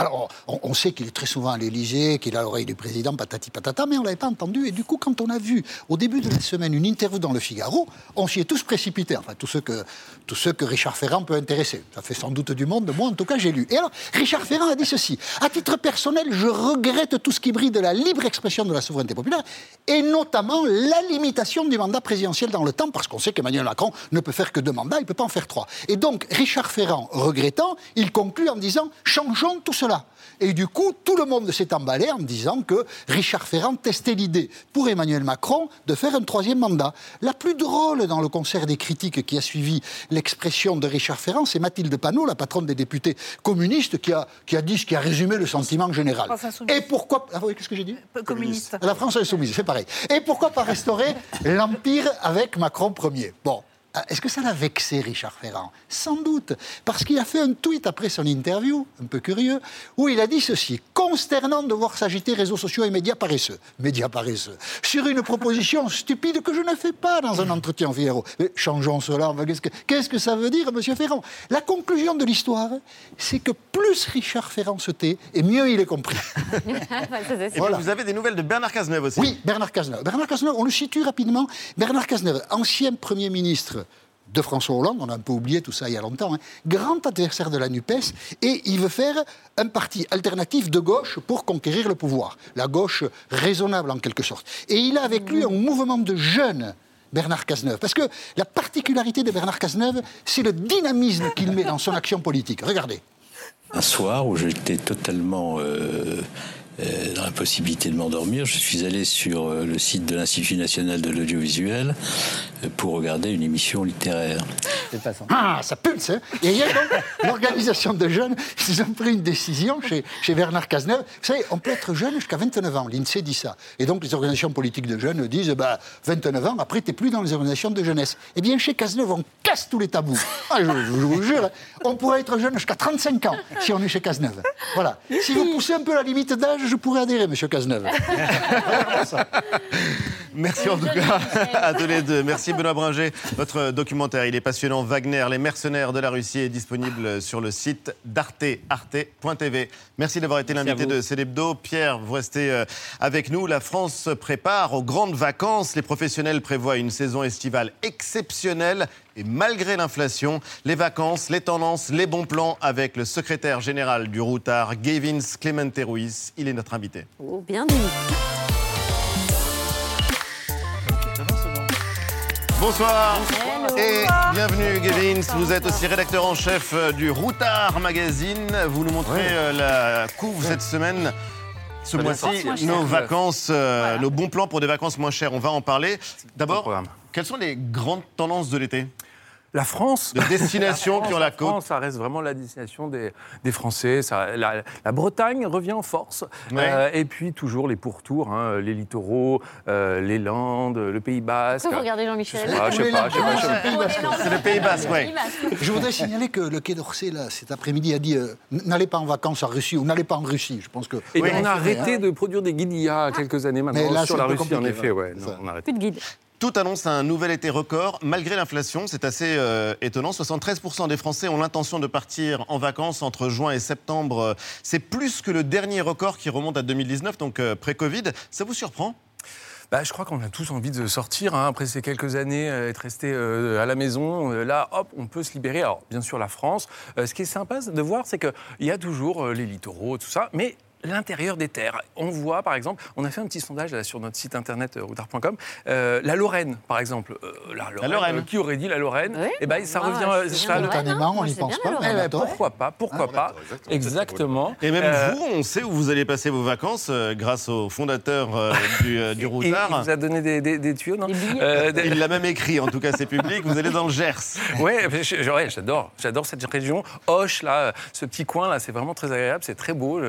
Alors, on, sait qu'il est très souvent à l'Élysée, qu'il a l'oreille du président, patati patata, mais on ne l'avait pas entendu. Et du coup, quand on a vu au début de la semaine une interview dans Le Figaro, on s'y est tous précipités. Enfin, tous que, tous ceux que Richard Ferrand peut intéresser. Ça fait sans doute du monde, moi en tout cas, j'ai lu. Et alors, Richard Ferrand a dit ceci À titre personnel, je regrette tout ce qui brille de la libre expression de la souveraineté populaire, et notamment la limitation du mandat présidentiel dans le temps, parce qu'on sait qu'Emmanuel Macron ne peut faire que deux mandats, il ne peut pas en faire trois. Et donc, Richard Ferrand, regrettant, il conclut en disant Changeons tout cela. Et du coup, tout le monde s'est emballé en disant que Richard Ferrand testait l'idée pour Emmanuel Macron de faire un troisième mandat. La plus drôle dans le concert des critiques qui a suivi l'expression de Richard Ferrand, c'est Mathilde Panot, la patronne des députés communistes, qui a, qui a dit ce qui a résumé le sentiment général. Et pourquoi. Ah oui, qu'est-ce que j'ai dit? Communiste. La France insoumise, c'est pareil. Et pourquoi pas restaurer l'Empire avec Macron Ier Bon, est-ce que ça l'a vexé, Richard Ferrand Sans doute, parce qu'il a fait un tweet après son interview, un peu curieux, où il a dit ceci consternant de voir s'agiter réseaux sociaux et médias paresseux, médias paresseux, sur une proposition stupide que je ne fais pas dans un entretien Figaro. Mais changeons cela. Qu'est-ce que, qu'est-ce que ça veut dire, Monsieur Ferrand La conclusion de l'histoire, c'est que plus Richard Ferrand se tait, et mieux il est compris. et voilà. vous avez des nouvelles de Bernard Cazeneuve aussi. Oui, Bernard Cazeneuve. Bernard Cazeneuve, on le situe rapidement. Bernard Cazeneuve, ancien Premier ministre de François Hollande, on a un peu oublié tout ça il y a longtemps, hein, grand adversaire de la NUPES, et il veut faire un parti alternatif de gauche pour conquérir le pouvoir. La gauche raisonnable en quelque sorte. Et il a avec lui un mouvement de jeunes. Bernard Cazeneuve. Parce que la particularité de Bernard Cazeneuve, c'est le dynamisme qu'il met dans son action politique. Regardez. Un soir où j'étais totalement euh, dans la possibilité de m'endormir, je suis allé sur euh, le site de l'Institut national de l'audiovisuel euh, pour regarder une émission littéraire. Ah, ça pulse hein Et il y a donc l'organisation de jeunes, ils ont pris une décision chez, chez Bernard Cazeneuve. Vous savez, on peut être jeune jusqu'à 29 ans, l'INSEE dit ça. Et donc les organisations politiques de jeunes disent, bah, 29 ans, après, tu n'es plus dans les organisations de jeunesse. Eh bien, chez Cazeneuve, on casse tous les tabous. Ah, je, je, je vous jure, hein. on pourrait être jeune jusqu'à 35 ans si on est chez Cazeneuve. Voilà. Si vous poussez un peu la limite d'âge, je pourrais adhérer, monsieur Cazeneuve. Merci en tout cas à tous les deux. Merci Benoît Bringer. Votre documentaire, il est passionnant. Wagner, les mercenaires de la Russie, est disponible sur le site d'Arte, arte.tv. Merci d'avoir été l'invité de Célébdo. Pierre, vous restez euh, avec nous. La France se prépare aux grandes vacances. Les professionnels prévoient une saison estivale exceptionnelle. Et malgré l'inflation, les vacances, les tendances, les bons plans avec le secrétaire général du Routard, Gavins Clemente Ruiz. Il est notre invité. Oh, bien dit. Bonsoir et bienvenue Gavins. Vous êtes aussi rédacteur en chef du Routard Magazine. Vous nous montrez euh, la couve cette semaine. Ce mois-ci, nos vacances, euh, nos bons plans pour des vacances moins chères. On va en parler. D'abord, quelles sont les grandes tendances de l'été? La France. De destinations qui ont la côte. France, ça reste vraiment la destination des, des Français. Ça, la, la, Bretagne revient en force. Ouais. Euh, et puis toujours les pourtours, hein, les littoraux, euh, les Landes, le Pays Basque. Vous regardez Jean-Michel Ah, je sais pas, je sais pas, je sais pas. C'est le Pays Basque, oui. Je voudrais signaler que le Quai d'Orsay, là, cet après-midi, a dit euh, n'allez pas en vacances en Russie ou n'allez pas en Russie. Je pense que. Et oui, on a arrêté hein. de produire des guides il y a quelques années maintenant là, sur la Russie, en effet. Ouais, non, on a arrêté. Plus de guides. Tout annonce un nouvel été record. Malgré l'inflation, c'est assez euh, étonnant. 73% des Français ont l'intention de partir en vacances entre juin et septembre. C'est plus que le dernier record qui remonte à 2019, donc euh, pré-Covid. Ça vous surprend? Bah, je crois qu'on a tous envie de sortir. Hein. Après ces quelques années, euh, être resté euh, à la maison, là, hop, on peut se libérer. Alors, bien sûr, la France. Ce qui est sympa de voir, c'est qu'il y a toujours les littoraux, tout ça, mais l'intérieur des terres. On voit, par exemple, on a fait un petit sondage là, sur notre site internet euh, routard.com, euh, la Lorraine, par exemple. Euh, la Lorraine, Lorraine. euh, qui aurait dit la Lorraine? Oui. Eh ben, ça Moi, revient. ça- bien hein. on n'y c'est pense bien pas, la mais Eh ben, pourquoi pas Pourquoi Ah, pas? exactement, Exactement. Et même Euh, vous, on sait où vous allez passer vos vacances euh, grâce au fondateur euh, du, euh, du il, il Routard. vous a donné des, des- des tuyaux, non? Euh, Il l'a même écrit, en tout cas c'est public. Vous allez dans le Gers. Ouais, j'adore, j'adore cette région. Hoche, là, ce petit coin là, c'est vraiment très agréable, c'est très beau.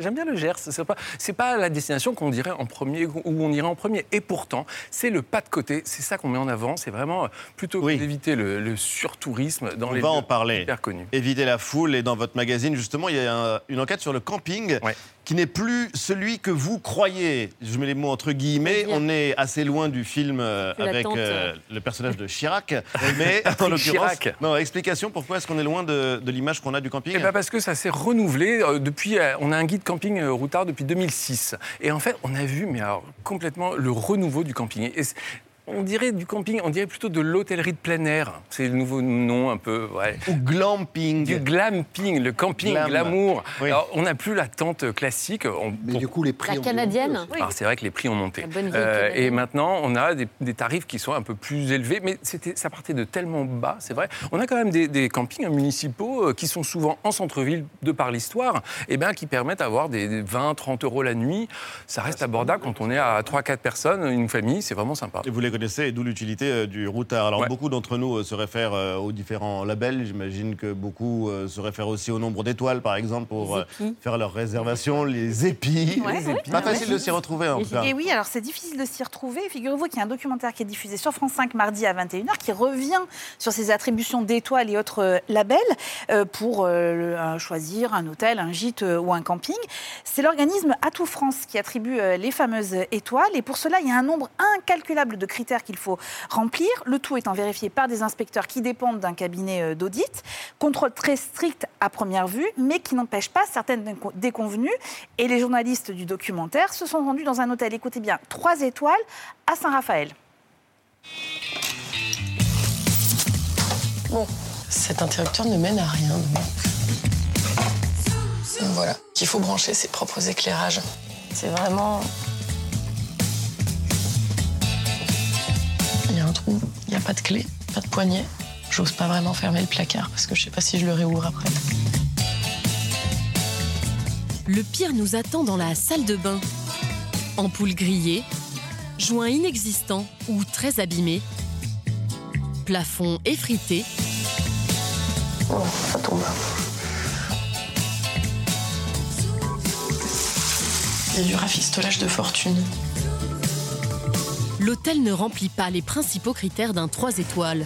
J'aime bien le Gers. C'est pas, c'est pas la destination qu'on dirait en premier, où on irait en premier. Et pourtant, c'est le pas de côté. C'est ça qu'on met en avant. C'est vraiment euh, plutôt que Oui. d'éviter le, le surtourisme dans On les va en parler. hyper connus. Éviter la foule. Et dans votre magazine, justement, il y a un- une enquête sur le camping Ouais. qui n'est plus celui que vous croyez. Je mets les mots entre guillemets. On est assez loin du film euh, avec euh, le personnage de Chirac. mais en l'occurrence, Chirac. non, explication pourquoi est-ce qu'on est loin de, de l'image qu'on a du camping Eh ben parce que ça s'est renouvelé euh, depuis. on a un guide camping euh, routard depuis 2006. Et en fait, on a vu, mais alors, complètement le renouveau du camping. On dirait du camping, on dirait plutôt de l'hôtellerie de plein air. C'est le nouveau nom un peu. ouais. Ou glamping. Du glamping, le camping, Glam. glamour. Oui. Alors, on n'a plus la tente classique. On- Mais pour- du coup, les prix La ont canadienne. aussi. alors, c'est vrai que les prix ont monté. La bonne vieille Euh, et maintenant, on a des, des tarifs qui sont un peu plus élevés, mais c'était, ça partait de tellement bas, c'est vrai. On a quand même des, des campings municipaux euh, qui sont souvent en centre-ville de par l'histoire, et ben, qui permettent d'avoir des, des 20, 30 euros la nuit. Ça reste abordable quand on est à 3-4 personnes, une famille, c'est vraiment sympa. Et vous les connaissez, et d'où l'utilité euh, du routard. Alors Ouais. beaucoup d'entre nous euh, se réfèrent euh, aux différents labels. J'imagine que beaucoup euh, se réfèrent aussi au nombre d'étoiles, par exemple, pour euh, faire leurs réservations, les épis. Ouais, Les épis. Pas Ouais. facile de s'y retrouver en tout cas. Et oui, alors c'est difficile de s'y retrouver. Figurez-vous qu'il y a un documentaire qui est diffusé sur France 5 mardi à 21h qui revient sur ces attributions d'étoiles et autres labels euh, pour choisir un hôtel, un gîte euh, ou un camping. C'est l'organisme Atout France qui attribue euh, les fameuses étoiles et pour cela, il y a un nombre incalculable de critères qu'il faut remplir, le tout étant vérifié par des inspecteurs qui dépendent d'un cabinet euh, d'audit. Contrôle très strict à première vue, mais qui n'empêche pas certaines décon- déconvenues. Et les journalistes du documentaire se sont rendus dans un hôtel, écoutez bien, 3 étoiles à Saint-Raphaël. Bon, cet interrupteur ne mène à rien. Donc Voilà, qu'il faut brancher ses propres éclairages. C'est vraiment. Un trou, il n'y a pas de clé, pas de poignée. J'ose pas vraiment fermer le placard parce que je sais pas si je le réouvre après. Le pire nous attend dans la salle de bain. Ampoule grillée, joint inexistant ou très abîmé, plafond effrité, Oh, ça tombe. Il y a du rafistolage de fortune. L'hôtel ne remplit pas les principaux critères d'un 3 étoiles.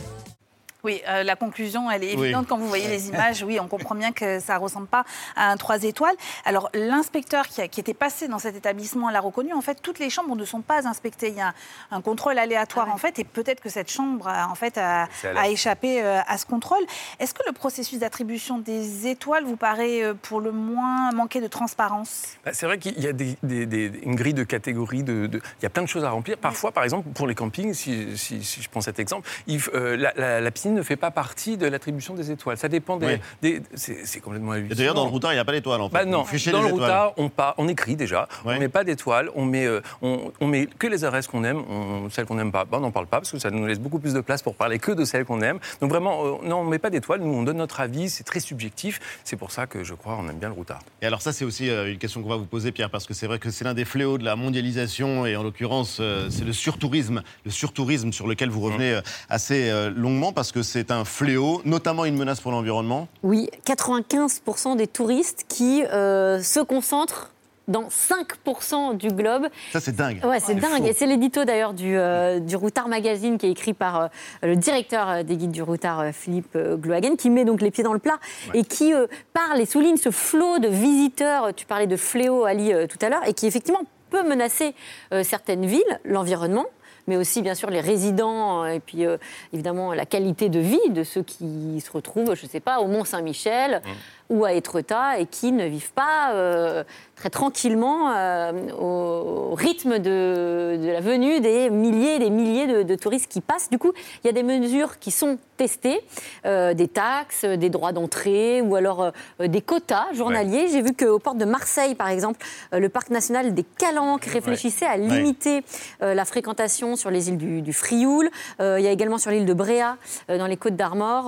Oui, euh, la conclusion, elle est Oui. évidente quand vous voyez les images. Oui, on comprend bien que ça ne ressemble pas à un 3 étoiles. Alors, l'inspecteur qui, a- qui était passé dans cet établissement l'a reconnu. En fait, toutes les chambres ne sont pas inspectées. Il y a un, un contrôle aléatoire, en fait, et peut-être que cette chambre, a, en fait, a, échappé euh, à ce contrôle. Est-ce que le processus d'attribution des étoiles vous paraît euh, pour le moins manquer de transparence? Bah, C'est vrai qu'il y a des- des- des- une grille de catégories, de, de- il y a plein de choses à remplir. Parfois, par exemple, pour les campings, si, si- si je prends cet exemple, il f- euh, la, la- la piscine ne fait pas partie de l'attribution des étoiles. Ça dépend des... Oui. des- c'est complètement hallucinant. d'ailleurs, dans le routard, il n'y a pas d'étoiles en fait. Bah non, dans le routard, on, écrit déjà, on met pas d'étoiles, on met, euh, on, on met que les adresses qu'on aime, on- celles qu'on n'aime pas, bah, on n'en parle pas parce que ça nous laisse beaucoup plus de place pour parler que de celles qu'on aime. Donc vraiment, euh, non, on met pas d'étoiles, nous on donne notre avis, c'est très subjectif, c'est pour ça que je crois on aime bien le routard. Et alors ça, c'est aussi euh, une question qu'on va vous poser, Pierre, parce que c'est vrai que c'est l'un des fléaux de la mondialisation, et en l'occurrence, c'est le surtourisme, le surtourisme sur lequel vous revenez euh, assez longuement, parce que c'est un fléau, notamment une menace pour l'environnement. Oui, 95% des touristes qui euh, se concentrent dans 5% du globe. Ça, c'est dingue. Ouais, c'est dingue. fou. Et c'est l'édito d'ailleurs du, euh, du Routard Magazine qui est écrit par euh, le directeur des guides du Routard, Philippe Glohagen, qui met donc les pieds dans le plat et qui euh, parle et souligne ce flot de visiteurs. Tu parlais de fléau, Ali, tout à l'heure, et qui effectivement peut menacer certaines villes, l'environnement. Mais aussi bien sûr les résidents et puis euh, évidemment la qualité de vie de ceux qui se retrouvent, je ne sais pas, au Mont-Saint-Michel ou à Étretat et qui ne vivent pas euh, très tranquillement euh, au rythme de, de la venue des milliers et des milliers de, de touristes qui passent. Du coup, il y a des mesures qui sont testées, euh, des taxes, des droits d'entrée ou alors des quotas journaliers. J'ai vu qu'au port de Marseille, par exemple, le parc national des Calanques réfléchissait à limiter la fréquentation sur les îles du, du Frioul. Il y a également sur l'île de Bréa, dans les Côtes d'Armor,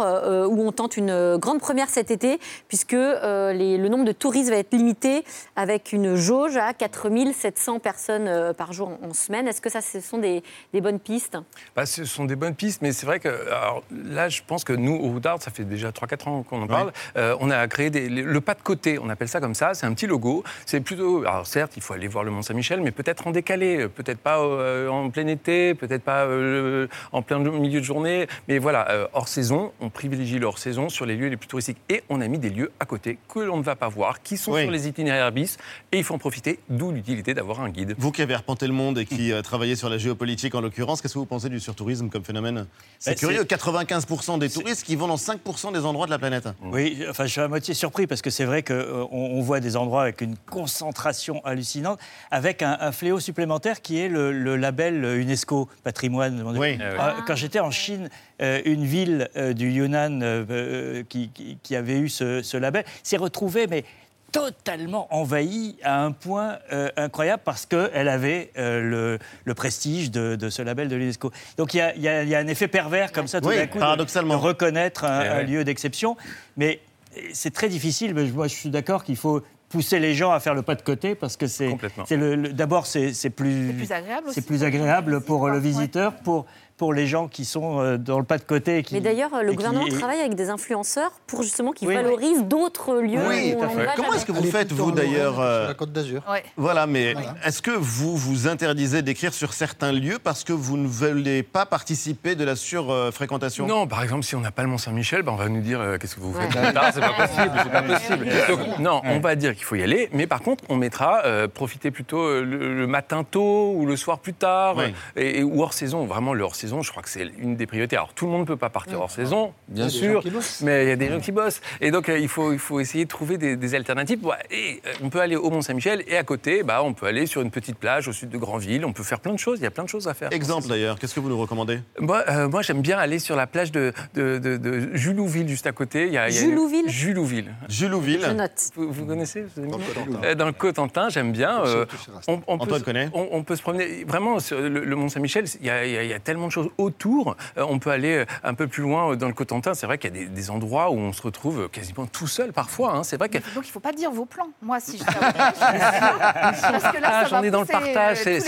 où on tente une grande première cet été, puisque euh, les- le nombre de touristes va être limité avec une jauge à 4700 personnes euh, par jour en, en semaine. Est-ce que ça, ce sont des, des bonnes pistes? Bah, ce sont des bonnes pistes, mais c'est vrai que alors, là, je pense que nous, au Roudard, ça fait déjà 3-4 ans qu'on en parle, euh, on a créé des- le pas de côté, on appelle ça comme ça, c'est un petit logo. C'est plutôt, alors certes, il faut aller voir le Mont-Saint-Michel, mais peut-être en décalé, euh, peut-être pas euh, en plein été, peut-être pas euh, en plein milieu de journée, mais voilà, euh, hors saison, on privilégie le hors saison sur les lieux les plus touristiques. Et on a mis des lieux à côté que l'on ne va pas voir, qui sont Oui. sur les itinéraires bis, et il faut en profiter, d'où l'utilité d'avoir un guide. Vous qui avez arpenté le monde et qui euh, travaillez sur la géopolitique en l'occurrence, qu'est-ce que vous pensez du surtourisme comme phénomène? C'est Bah, curieux, c'est- 95% des touristes qui vont dans 5% des endroits de la planète. Oui, enfin, je suis à moitié surpris parce que c'est vrai qu'on on voit des endroits avec une concentration hallucinante, avec un, un fléau supplémentaire qui est le, le label UNESCO patrimoine. Oui. Euh, Quand j'étais en Chine, euh, une ville euh, du Yunnan euh, euh, qui, qui- qui avait eu ce, ce label s'est retrouvée, mais totalement envahie à un point euh, incroyable parce qu'elle avait euh, le, le prestige de, de ce label de l'UNESCO. Donc il y a, il y a- il y a un effet pervers comme ça tout Oui, d'un coup de- paradoxalement. de reconnaître un, Eh un lieu d'exception. Mais c'est très difficile. Mais moi, je suis d'accord qu'il faut pousser les gens à faire le pas de côté parce que c'est, c'est le, le- d'abord c'est, plus, C'est plus agréable aussi plus agréable pour le ouais. visiteur, pour pour les gens qui sont euh, dans le pas de côté. et Qui, Mais d'ailleurs, le gouvernement travaille avec des influenceurs pour justement qu'ils Oui. valorisent d'autres lieux Oui, où on va Comment est-ce que vous faites, vous d'ailleurs euh, la Côte d'Azur. Voilà, mais est-ce que vous vous interdisez d'écrire sur certains lieux parce que vous ne voulez pas participer de la surfréquentation? Non, par exemple, si on n'a pas le Mont-Saint-Michel, ben, on va nous dire euh, qu'est-ce que vous faites Ouais. là C'est pas possible, c'est pas possible. Donc, non, on va dire qu'il faut y aller, mais par contre, on mettra euh, profiter plutôt le, le matin tôt ou le soir plus tard, Oui. et, et- ou hors saison. Vraiment, le hors saison, je crois que c'est une des priorités. Alors, tout le monde ne peut pas partir hors saison, bien Il y a des gens sûr, qui bossent. mais il y a des gens qui bossent. Et donc, euh, il, faut, il faut essayer de trouver des, des alternatives. Et, euh, on peut aller au Mont-Saint-Michel, et à côté, bah, on peut aller sur une petite plage au sud de Grandville. On peut faire plein de choses. Il y a plein de choses à faire. Exemple d'ailleurs, qu'est-ce que vous nous recommandez? Moi, euh, moi, j'aime bien aller sur la plage de, de, de, de Julouville, juste à côté. Il y a, il y a une- Julouville? Julouville. Julouville. Je note. Vous, vous connaissez vous avez Dans le Cotentin. Dans le Cotentin, j'aime bien. euh, on, on peut, Antoine se- connaît. on, on peut se promener. Vraiment, sur le, le Mont-Saint-Michel, il y, y a- il y a tellement de choses autour. Euh, on peut aller euh, un peu plus loin euh, dans le Cotentin. C'est vrai qu'il y a des, des endroits où on se retrouve quasiment tout seul parfois. hein. C'est vrai que. Donc il ne faut pas dire vos plans. Moi, si je Parce que là, Ah, ça dans le partage, c'est-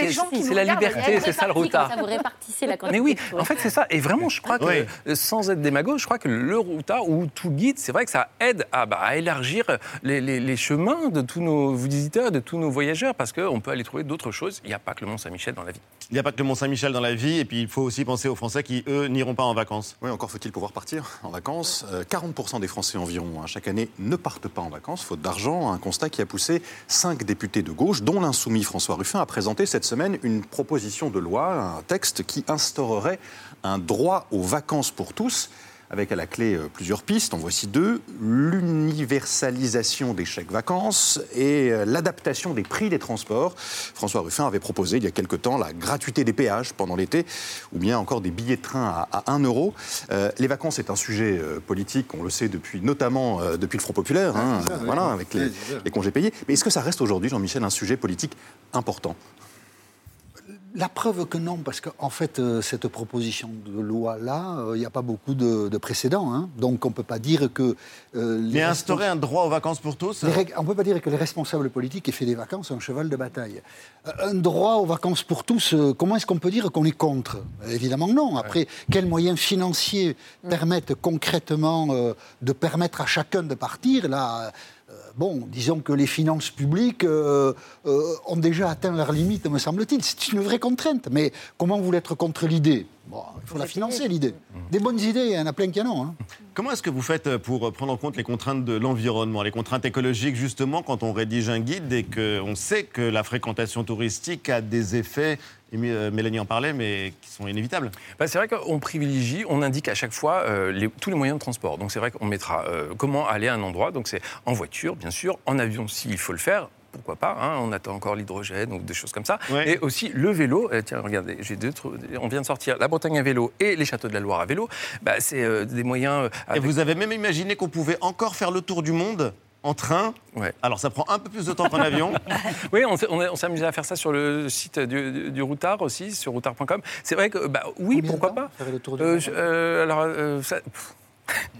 la regardent. liberté, c'est ça le routard. Ça vous répartissez la quantité. Mais oui, en fait, c'est ça. Et vraiment, je crois que, Oui. sans être démago, je crois que le routard ou tout guide, c'est vrai que ça aide à, bah, à élargir les, les- les chemins de tous nos visiteurs, de tous nos voyageurs, parce qu'on peut aller trouver d'autres choses. Il n'y a pas que le Mont-Saint-Michel dans la vie. Il n'y a pas que le Mont-Saint-Michel dans la vie, et puis il faut aussi penser aux Français qui, eux, n'iront pas en vacances. Oui, encore faut-il pouvoir partir en vacances. Euh, 40% des Français environ, hein, chaque année, ne partent pas en vacances, faute d'argent. Un constat qui a poussé cinq députés de gauche, dont l'insoumis François Ruffin, à présenter cette semaine une proposition de loi, un texte qui instaurerait un droit aux vacances pour tous. Avec à la clé euh, plusieurs pistes, en voici deux. L'universalisation des chèques vacances et euh, l'adaptation des prix des transports. François Ruffin avait proposé il y a quelque temps la gratuité des péages pendant l'été, ou bien encore des billets de train à, à 1 euro. Euh, les vacances est un sujet politique, on le sait depuis notamment euh, depuis le Front Populaire, hein, oui. avec les congés payés. Mais est-ce que ça reste aujourd'hui, Jean-Michel, un sujet politique important? La preuve que non, parce qu'en fait, euh, cette proposition de loi-là, euh, il n'y a pas beaucoup de, de précédents. hein. Donc, on ne peut pas dire que... euh, les Mais instaurer un droit aux vacances pour tous on ne peut pas dire que les responsables politiques aient fait des vacances un cheval de bataille. Euh, Un droit aux vacances pour tous, euh, comment est-ce qu'on peut dire qu'on est contre? Évidemment non. Après, quels moyens financiers permettent concrètement euh, de permettre à chacun de partir? Là, euh, bon, disons que les finances publiques euh, euh, ont déjà atteint leur limite, me semble-t-il. C'est une vraie contrainte. Mais comment vous voulez être contre l'idée? Bon, il faut la financer, l'idée. Des bonnes idées, il y en a plein qui en ont. hein. Comment est-ce que vous faites pour prendre en compte les contraintes de l'environnement, les contraintes écologiques, justement, quand on rédige un guide et qu'on sait que la fréquentation touristique a des effets, euh, Mélanie en parlait, mais qui sont inévitables? Bah, c'est vrai qu'on privilégie, on indique à chaque fois euh, les- tous les moyens de transport. Donc c'est vrai qu'on mettra euh, comment aller à un endroit. Donc c'est en voiture, bien sûr, en avion s'il faut le faire. Pourquoi pas hein, On attend encore l'hydrogène ou des choses comme ça. Et aussi le vélo. Euh, tiens, regardez, j'ai deux. trucs. On vient de sortir la Bretagne à vélo et les châteaux de la Loire à vélo. Bah, c'est euh, des moyens. euh, Et vous avez même imaginé qu'on pouvait encore faire le tour du monde en train? Alors ça prend un peu plus de temps qu'en avion. Oui, on s'est on est- on s'est amusé à faire ça sur le site du, du- du Routard aussi, sur routard.com. C'est vrai que, bah, oui, pourquoi pas? Euh, je- euh, Alors, euh, ça- pff.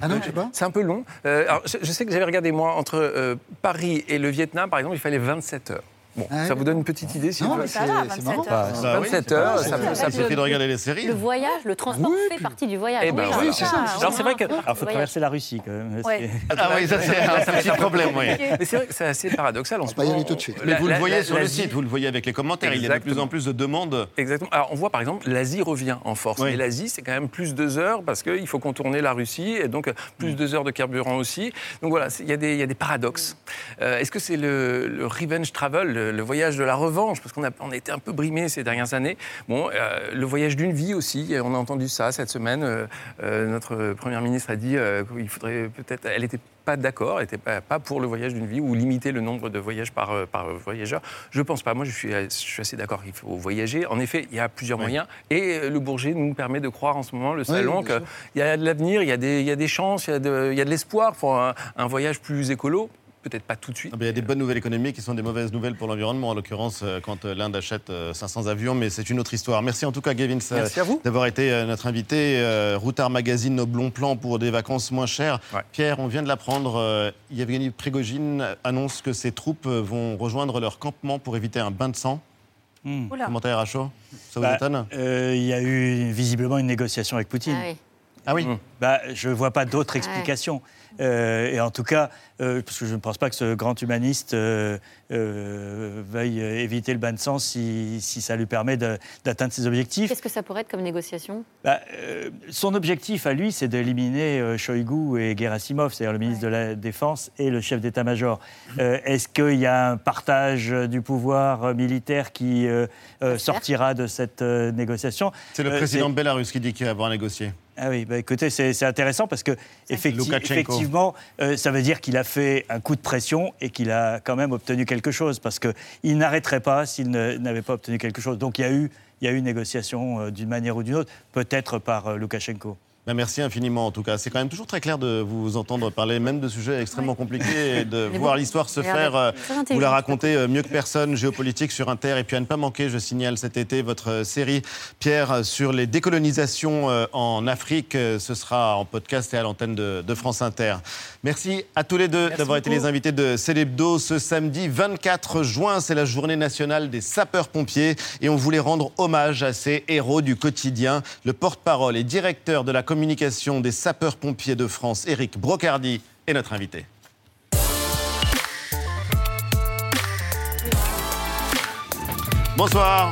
Ah non, je sais pas. C'est un peu long. Euh, alors, je, je sais que j'avais regardé, moi, entre euh, Paris et le Vietnam, par exemple, il fallait 27 heures. Bon, Ah ça vous donne une petite idée si Non, vous mais voulez. ça va, 27 heures. Bah, Bah oui, 27 c'est pas heures, ça, c'est peut- ça suffit de regarder les séries. Le voyage, le transport fait partie du voyage. Eh ben Oui, c'est Alors c'est vrai faut voyage. traverser la Russie quand même. Ouais. C'est- Ah oui, ça c'est un petit problème, oui. Mais c'est vrai que c'est assez paradoxal y moment. aller tout de suite. Mais vous le voyez sur le site, vous le voyez avec les commentaires, il y a de plus en plus de demandes. Exactement. Alors, on voit par exemple, l'Asie revient en force. Mais l'Asie, c'est quand même plus deux heures parce qu'il faut contourner la Russie et donc plus deux heures de carburant aussi. Donc voilà, c'est- il y, a des- paradoxes. Euh, Est-ce que c'est le, le revenge travel, le, le voyage de la revanche Parce qu'on a, on a été un peu brimé ces dernières années. Bon, euh, le voyage d'une vie aussi. On a entendu ça cette semaine. Euh, euh, notre première ministre a dit qu'il faudrait peut-être. Elle n'était pas d'accord, elle n'était pas, pas pour le voyage d'une vie ou limiter le nombre de voyages par, par voyageur. Je ne pense pas. Moi, je suis, je suis assez d'accord qu'il faut voyager. En effet, il y a plusieurs Oui. moyens. Et le Bourget nous permet de croire en ce moment, le salon, bien qu'il y a de l'avenir, il y a des, il y a des chances, il y a de, l'espoir pour un, un voyage plus écolo. Peut-être pas tout de suite. Ah Il y a des bonnes nouvelles économiques qui sont des mauvaises nouvelles pour l'environnement, en l'occurrence euh, quand euh, l'Inde achète euh, 500 avions, mais c'est une autre histoire. Merci en tout cas, Gavin, euh, d'avoir été euh, notre invité. Euh, Routard Magazine, nos bons plans pour des vacances moins chères. Pierre, on vient de l'apprendre, euh, Yevgeny Prigogine annonce que ses troupes euh, vont rejoindre leur campement pour éviter un bain de sang. Hmm. Oula. Commentaire à chaud Ça vous Bah, étonne euh, Il y a eu visiblement une négociation avec Poutine. Ah oui. Ah oui bah, Je ne vois pas d'autre Ouais. explication. Euh, et en tout cas, euh, parce que je ne pense pas que ce grand humaniste euh, veuille éviter le bain de sang si, si ça lui permet d'atteindre ses objectifs. Qu'est-ce que ça pourrait être comme négociation? Bah, euh, son objectif à lui, c'est d'éliminer euh, Shoigu et Gerasimov, c'est-à-dire le ministre de la Défense et le chef d'état-major. Euh, Est-ce qu'il y a un partage du pouvoir militaire qui euh, euh, sortira de cette euh, négociation? C'est le Euh, président de Belarus qui dit qu'il va avoir négocié. ah oui, bah écoutez, c'est c'est intéressant parce que effecti- effectivement, euh, ça veut dire qu'il a fait un coup de pression et qu'il a quand même obtenu quelque chose parce qu'il n'arrêterait pas s'il n'avait pas obtenu quelque chose. Donc il y a eu, il y a eu négociation euh, d'une manière ou d'une autre, peut-être par euh, Loukachenko. Ben, merci infiniment en tout cas. C'est quand même toujours très clair de vous entendre parler même de sujets extrêmement compliqués et de Mais voir bon, l'histoire se faire. euh, Vous la racontez euh, mieux que personne, géopolitique sur Inter. Et puis à ne pas manquer, je signale cet été votre euh, série, Pierre, sur les décolonisations en Afrique. Ce sera en podcast et à l'antenne de, de France Inter. Merci à tous les deux d'avoir été les invités de Célébdo ce samedi 24 juin. C'est la journée nationale des sapeurs-pompiers et on voulait rendre hommage à ces héros du quotidien. Le porte-parole et directeur de la communication des sapeurs-pompiers de France, Éric Brocardi, est notre invité. Bonsoir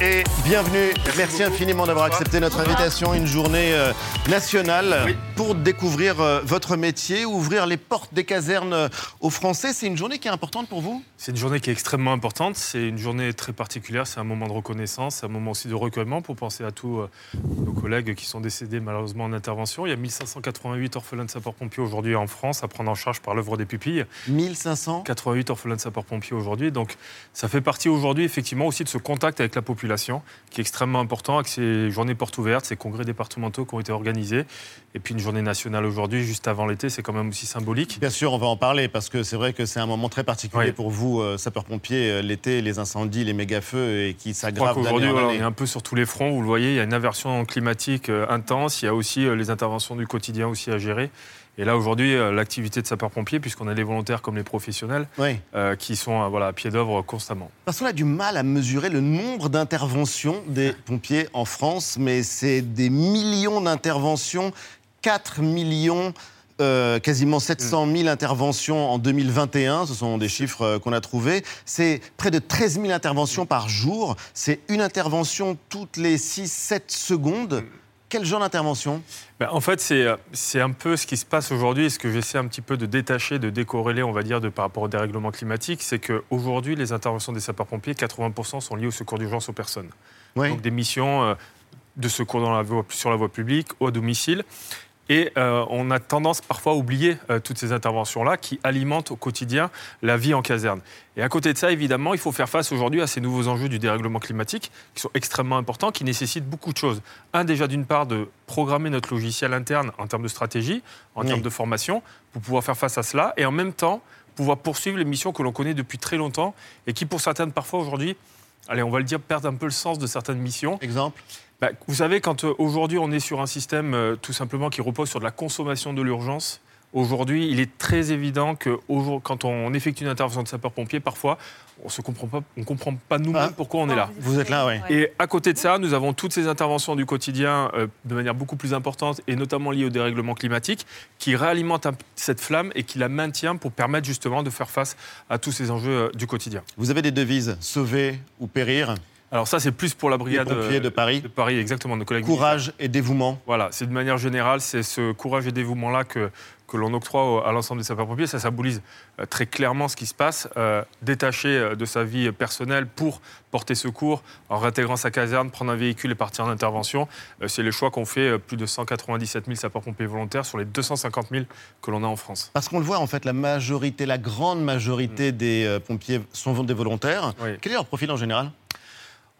et bienvenue. Merci, infiniment d'avoir accepté notre invitation. Une journée euh, nationale pour découvrir euh, votre métier, ouvrir les portes des casernes euh, aux Français. C'est une journée qui est importante pour vous? C'est une journée qui est extrêmement importante. C'est une journée très particulière. C'est un moment de reconnaissance, c'est un moment aussi de recueillement pour penser à tous nos collègues qui sont décédés malheureusement en intervention. Il y a 1588 orphelins de sapeurs-pompiers aujourd'hui en France à prendre en charge par l'œuvre des pupilles. 1500 88 orphelins de sapeurs-pompiers aujourd'hui. Donc ça fait partie aujourd'hui effectivement aussi de ce contact avec la population qui est extrêmement important avec ces journées portes ouvertes, ces congrès départementaux qui ont été organisés. Et puis une journée nationale aujourd'hui, juste avant l'été, c'est quand même aussi symbolique. Bien sûr, on va en parler parce que c'est vrai que c'est un moment très particulier pour vous, euh, sapeurs-pompiers, euh, l'été, les incendies, les méga-feux et qui s'aggravent voilà, on est un peu sur tous les fronts. Vous le voyez, il y a une aversion climatique euh, intense. Il y a aussi euh, les interventions du quotidien aussi à gérer. Et là, aujourd'hui, euh, l'activité de sapeur-pompier, puisqu'on a les volontaires comme les professionnels, Oui. euh, qui sont euh, voilà, à pied d'œuvre constamment. Parce qu'on a du mal à mesurer le nombre d'interventions des pompiers en France, mais c'est des millions d'interventions, 4 millions euh, quasiment 700 000 interventions en 2021. Ce sont des chiffres qu'on a trouvés. C'est près de 13 000 interventions par jour. C'est une intervention toutes les 6-7 secondes. Quel genre d'intervention Ben, en fait, c'est, euh, c'est un peu ce qui se passe aujourd'hui et ce que j'essaie un petit peu de détacher, de décorréler, on va dire, de, par rapport au dérèglement climatique. C'est qu'aujourd'hui, les interventions des sapeurs-pompiers, 80% sont liées au secours d'urgence aux personnes. Oui. Donc des missions euh, de secours dans la voie- sur la voie publique, au domicile. Et euh, on a tendance parfois à oublier euh, toutes ces interventions-là qui alimentent au quotidien la vie en caserne. Et à côté de ça, évidemment, il faut faire face aujourd'hui à ces nouveaux enjeux du dérèglement climatique qui sont extrêmement importants, qui nécessitent beaucoup de choses. Un, déjà d'une part, de programmer notre logiciel interne en termes de stratégie, en Oui. termes de formation, pour pouvoir faire face à cela, et en même temps, pouvoir poursuivre les missions que l'on connaît depuis très longtemps et qui, pour certaines, parfois aujourd'hui, allez, on va le dire, perdent un peu le sens de certaines missions. Exemple? Bah, Vous savez, quand euh, aujourd'hui on est sur un système euh, tout simplement qui repose sur de la consommation de l'urgence, aujourd'hui il est très évident que quand on effectue une intervention de sapeur-pompier, parfois on ne comprend pas, on comprend pas nous-mêmes Ah. pourquoi on est là. Vous êtes là, oui. Et à côté de ça, nous avons toutes ces interventions du quotidien euh, de manière beaucoup plus importante et notamment liées au dérèglement climatique qui p- cette flamme et qui la maintient pour permettre justement de faire face à tous ces enjeux euh, du quotidien. Vous avez des devises sauver ou périr? Alors ça, c'est plus pour la brigade pompiers de Paris. De Paris, exactement, nos collègues. Courage et dévouement. Voilà, c'est de manière générale, c'est ce courage et dévouement-là que, que l'on octroie à l'ensemble des sapeurs-pompiers. Ça symbolise euh, très clairement ce qui se passe. Euh, détaché euh, de sa vie personnelle pour porter secours, en réintégrant sa caserne, prendre un véhicule et partir en intervention, euh, c'est les choix qu'ont fait euh, plus de 197 000 sapeurs-pompiers volontaires sur les 250 000 que l'on a en France. Parce qu'on le voit, en fait, la majorité, la grande majorité des euh, pompiers sont des volontaires. Oui. Quel est leur profil en général?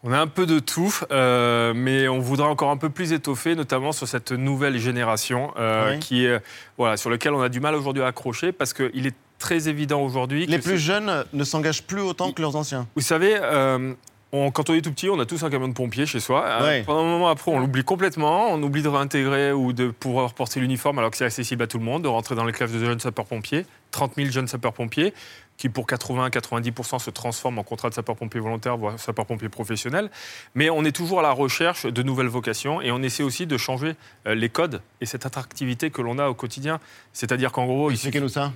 On a un peu de tout, euh, mais on voudrait encore un peu plus étoffer, notamment sur cette nouvelle génération euh, Oui. qui est, voilà, sur laquelle on a du mal aujourd'hui à accrocher parce qu'il est très évident aujourd'hui. Les plus jeunes ne s'engagent plus autant que leurs anciens. Vous savez, euh, on- quand on est tout petit, on a tous un camion de pompier chez soi. Euh. Pendant un moment après, on l'oublie complètement. On oublie de réintégrer ou de pouvoir porter l'uniforme alors que c'est accessible à tout le monde, de rentrer dans les classes de jeunes sapeurs-pompiers. 30 000 jeunes sapeurs-pompiers qui, pour 80-90%, se transforment en contrat de sapeur-pompier volontaire, voire sapeur-pompier professionnel. Mais on est toujours à la recherche de nouvelles vocations et on essaie aussi de changer euh, les codes et cette attractivité que l'on a au quotidien. C'est-à-dire qu'en gros, il Expliquez-nous ça.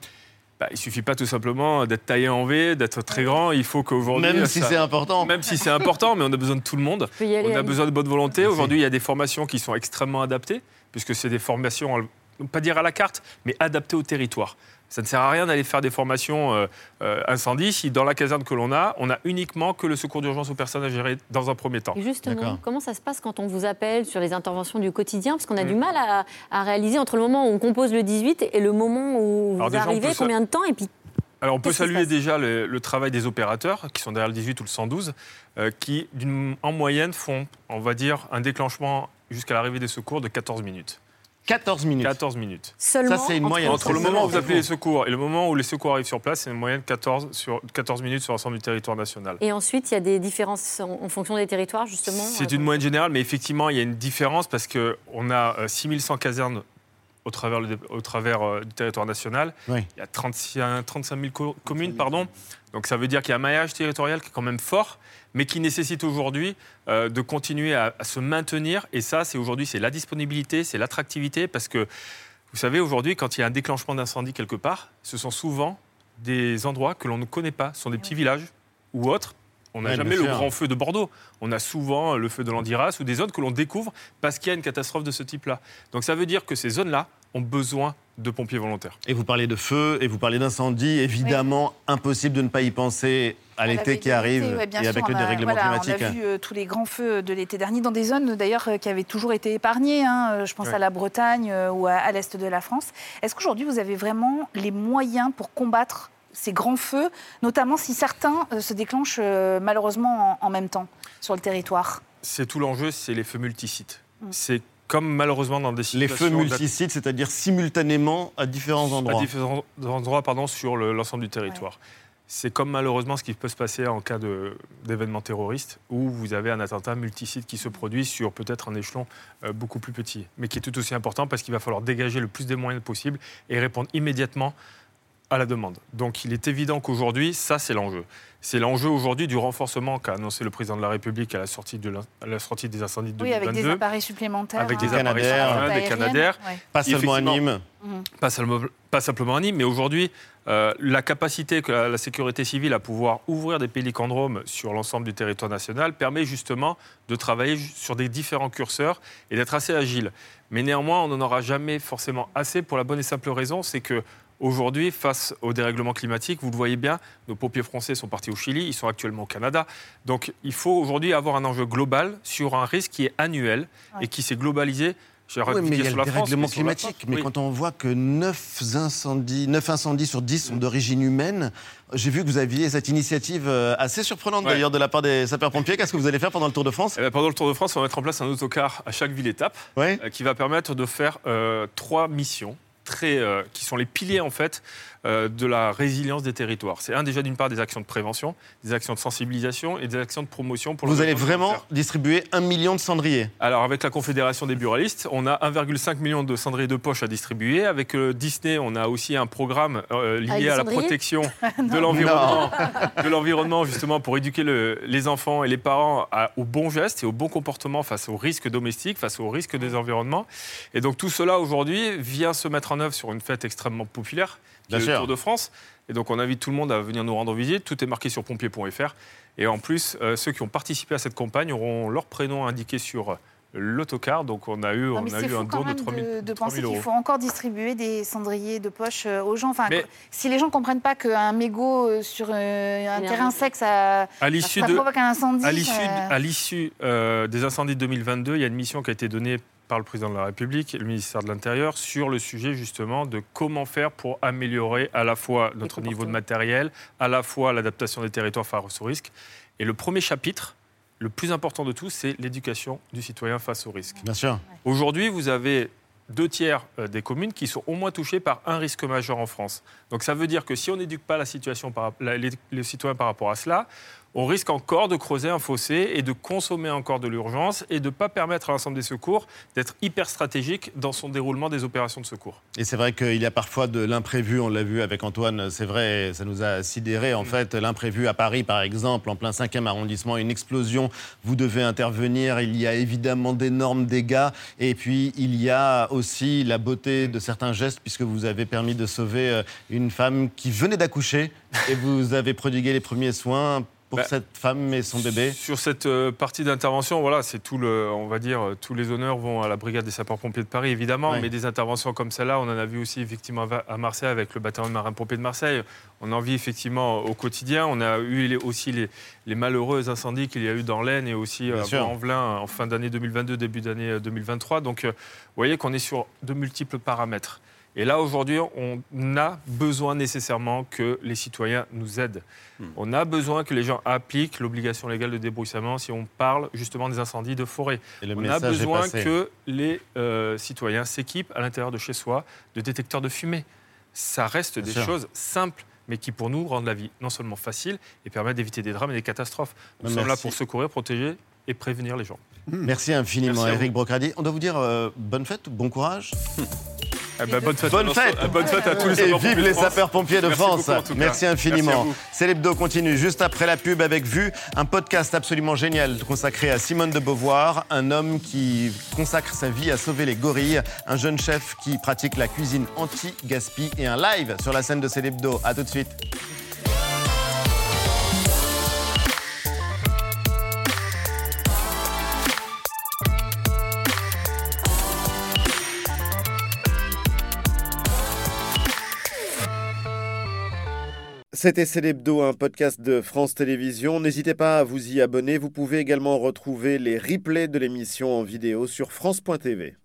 bah, il suffit pas tout simplement d'être taillé en V, d'être très grand. Il faut qu'aujourd'hui. Même si ça- c'est important. Même si c'est important, mais on a besoin de tout le monde. On a besoin de bonne volonté. Aujourd'hui, il y a des formations qui sont extrêmement adaptées, puisque c'est des formations, pas dire à la carte, mais adaptées au territoire. Ça ne sert à rien d'aller faire des formations euh, euh, incendie si dans la caserne que l'on a, on a uniquement que le secours d'urgence aux personnes à gérer dans un premier temps. Justement, comment ça se passe quand on vous appelle sur les interventions du quotidien? Parce qu'on a Mm. du mal à, à réaliser entre le moment où on compose le 18 et le moment où Alors vous déjà, arrivez, combien de temps? Et puis Alors on peut saluer déjà le, le travail des opérateurs qui sont derrière le 18 ou le 112, euh, qui en moyenne font, on va dire, un déclenchement jusqu'à l'arrivée des secours de 14 minutes. 14 minutes. 14 minutes. seulement. Ça, c'est une entre- moyenne. Entre le moment où vous appelez les secours et le moment où les secours arrivent sur place, c'est une moyenne 14, sur, 14 minutes sur l'ensemble du territoire national. Et ensuite, il y a des différences en, en fonction des territoires, justement. C'est euh, une moyenne générale, mais effectivement, il y a une différence parce qu'on a euh, 6100 casernes au travers, le- au travers euh, du territoire national. Oui. Il y a 36 35 000 co- communes, pardon. Donc ça veut dire qu'il y a un maillage territorial qui est quand même fort, mais qui nécessite aujourd'hui euh, de continuer à, à se maintenir. Et ça, c'est aujourd'hui, c'est la disponibilité, c'est l'attractivité, parce que vous savez, aujourd'hui, quand il y a un déclenchement d'incendie quelque part, ce sont souvent des endroits que l'on ne connaît pas, ce sont des petits villages ou autres. On n'a Ouais, jamais le grand feu de Bordeaux. On a souvent le feu de l'Andiras ou des zones que l'on découvre parce qu'il y a une catastrophe de ce type-là. Donc ça veut dire que ces zones-là ont besoin de pompiers volontaires. Et vous parlez de feu, et vous parlez d'incendie. Évidemment, impossible de ne pas y penser à l'été qui arrive Ouais, bien et sûr, avec le dérèglement voilà, climatique. On a vu euh, tous les grands feux de l'été dernier dans des zones d'ailleurs euh, qui avaient toujours été épargnées. hein. Euh, Je pense Ouais. à la Bretagne euh, ou à, à l'est de la France. Est-ce qu'aujourd'hui vous avez vraiment les moyens pour combattre ces grands feux, notamment si certains euh, se déclenchent euh, malheureusement en, en même temps sur le territoire? C'est tout l'enjeu, c'est les feux multisites. Mm. C'est comme malheureusement dans des Les situations... feux d'att- multisites, c'est-à-dire simultanément à différents endroits. À différents endroits pardon, sur le- l'ensemble du territoire. C'est comme malheureusement ce qui peut se passer en cas d'événement terroriste, où vous avez un attentat multisite qui se produit sur peut-être un échelon euh, beaucoup plus petit, mais qui est tout aussi important parce qu'il va falloir dégager le plus de moyens possible et répondre immédiatement à la demande. Donc il est évident qu'aujourd'hui, ça c'est l'enjeu. C'est l'enjeu aujourd'hui du renforcement qu'a annoncé le président de la République à la sortie, de à la sortie des incendies de Oui, 2022. avec des appareils supplémentaires. Avec des hein. appareils supplémentaires, des Aériennes, Canadair. ouais. Pas seulement à Nîmes. Mhm. pas seulement, pas simplement à Nîmes, mais aujourd'hui, euh, la capacité que la, la sécurité civile à pouvoir ouvrir des pélicandromes sur l'ensemble du territoire national permet justement de travailler sur des différents curseurs et d'être assez agile. Mais néanmoins, on n'en aura jamais forcément assez pour la bonne et simple raison, c'est que Aujourd'hui, face au dérèglement climatique, vous le voyez bien, nos pompiers français sont partis au Chili, ils sont actuellement au Canada. Donc il faut aujourd'hui avoir un enjeu global sur un risque qui est annuel et qui s'est globalisé. Oui, mais il y a sur le la France, dérèglement climatique. France, Mais oui. quand on voit que 9 incendies, 9 incendies sur 10 sont d'origine humaine, j'ai vu que vous aviez cette initiative euh, assez surprenante Ouais. d'ailleurs de la part des sapeurs-pompiers. Qu'est-ce que vous allez faire pendant le Tour de France? Eh ben, pendant le Tour de France, on va mettre en place un autocar à chaque ville-étape Ouais. euh, qui va permettre de faire euh, trois missions. Très, euh, qui sont les piliers en fait de la résilience des territoires. C'est un déjà d'une part des actions de prévention, des actions de sensibilisation et des actions de promotion pour le Vous allez vraiment distribuer un million de cendriers. Alors, avec la Confédération des buralistes, on a 1,5 million de cendriers de poche à distribuer. Avec euh, Disney, on a aussi un programme euh, lié à la protection Non. de l'environnement, de l'environnement justement pour éduquer le- les enfants et les parents à- au bon geste et au bon comportement face aux risques domestiques, face aux risques des environnements. Et donc tout cela aujourd'hui vient se mettre en œuvre sur une fête extrêmement populaire, qui est le. Tour de France. Et donc on invite tout le monde à venir nous rendre visite. Tout est marqué sur pompier.fr. Et en plus, euh, ceux qui ont participé à cette campagne auront leur prénom indiqué sur l'autocar. Donc on a eu, Non, on a eu un don de même 3000 de, de penser 3000 qu'il faut encore distribuer des cendriers de poche euh, aux gens. Enfin, Mais- si les gens ne comprennent pas qu'un mégot euh, sur euh, un terrain sec, ça, À l'issue ça de- provoque un incendie. À l'issue, ça- à l'issue, euh, des incendies de 2022, il y a une mission qui a été donnée par le président de la République et le ministère de l'Intérieur sur le sujet justement de comment faire pour améliorer à la fois notre niveau de matériel, à la fois l'adaptation des territoires face au risque. Et le premier chapitre, le plus important de tous, c'est l'éducation du citoyen face au risque. Bien sûr. Aujourd'hui, vous avez deux tiers euh, des communes qui sont au moins touchées par un risque majeur en France. Donc ça veut dire que si on n'éduque pas la situation par, la- les, les citoyens par rapport à cela, on risque encore de creuser un fossé et de consommer encore de l'urgence et de ne pas permettre à l'ensemble des secours d'être hyper stratégique dans son déroulement des opérations de secours. Et c'est vrai qu'il y a parfois de l'imprévu, on l'a vu avec Antoine, c'est vrai, ça nous a sidéré en fait. L'imprévu à Paris, par exemple, en plein 5e arrondissement, une explosion, vous devez intervenir, il y a évidemment d'énormes dégâts. Et puis il y a aussi la beauté de certains gestes, puisque vous avez permis de sauver euh, une femme qui venait d'accoucher et vous avez prodigué les premiers soins pour Bah, cette femme et son bébé? Sur cette euh, partie d'intervention, voilà, c'est tout le, on va dire, euh, tous les honneurs vont à la brigade des sapeurs-pompiers de Paris, évidemment, Ouais. mais des interventions comme celle-là, on en a vu aussi effectivement à Marseille avec le bataillon de marins-pompiers de Marseille. On en vit effectivement au quotidien. On a eu les- aussi les, les malheureux incendies qu'il y a eu dans l'Aisne et aussi à sûr. Bois-en-Velin en fin d'année 2022, début d'année euh, 2023. Donc, euh, vous voyez qu'on est sur de multiples paramètres. Et là, aujourd'hui, on a besoin nécessairement que les citoyens nous aident. On a besoin que les gens appliquent l'obligation légale de débroussaillement si on parle justement des incendies de forêt. On a besoin que les euh, citoyens s'équipent à l'intérieur de chez soi de détecteurs de fumée. Ça reste Bien des sûr. choses simples mais qui pour nous rendent la vie non seulement facile et permettent d'éviter des drames et des catastrophes. Nous Merci. sommes là pour secourir, protéger et prévenir les gens. Merci infiniment, Merci Eric. Brocradi. On doit vous dire euh, bonne fête, bon courage. Eh ben, bonne fête, Bonne à fête. l'ensemble- bonne fête à tous les Et sapeurs-pompiers vive les sapeurs-pompiers de Merci France. beaucoup. Merci à infiniment. C'est l'hebdo continue juste après la pub avec Vue, un podcast absolument génial consacré à Simone de Beauvoir, un homme qui consacre sa vie à sauver les gorilles, un jeune chef qui pratique la cuisine anti-gaspi et un live sur la scène de C'est l'hebdo. À tout de suite. C'était C'est l'hebdo, un podcast de France Télévisions. N'hésitez pas à vous y abonner. Vous pouvez également retrouver les replays de l'émission en vidéo sur France.tv.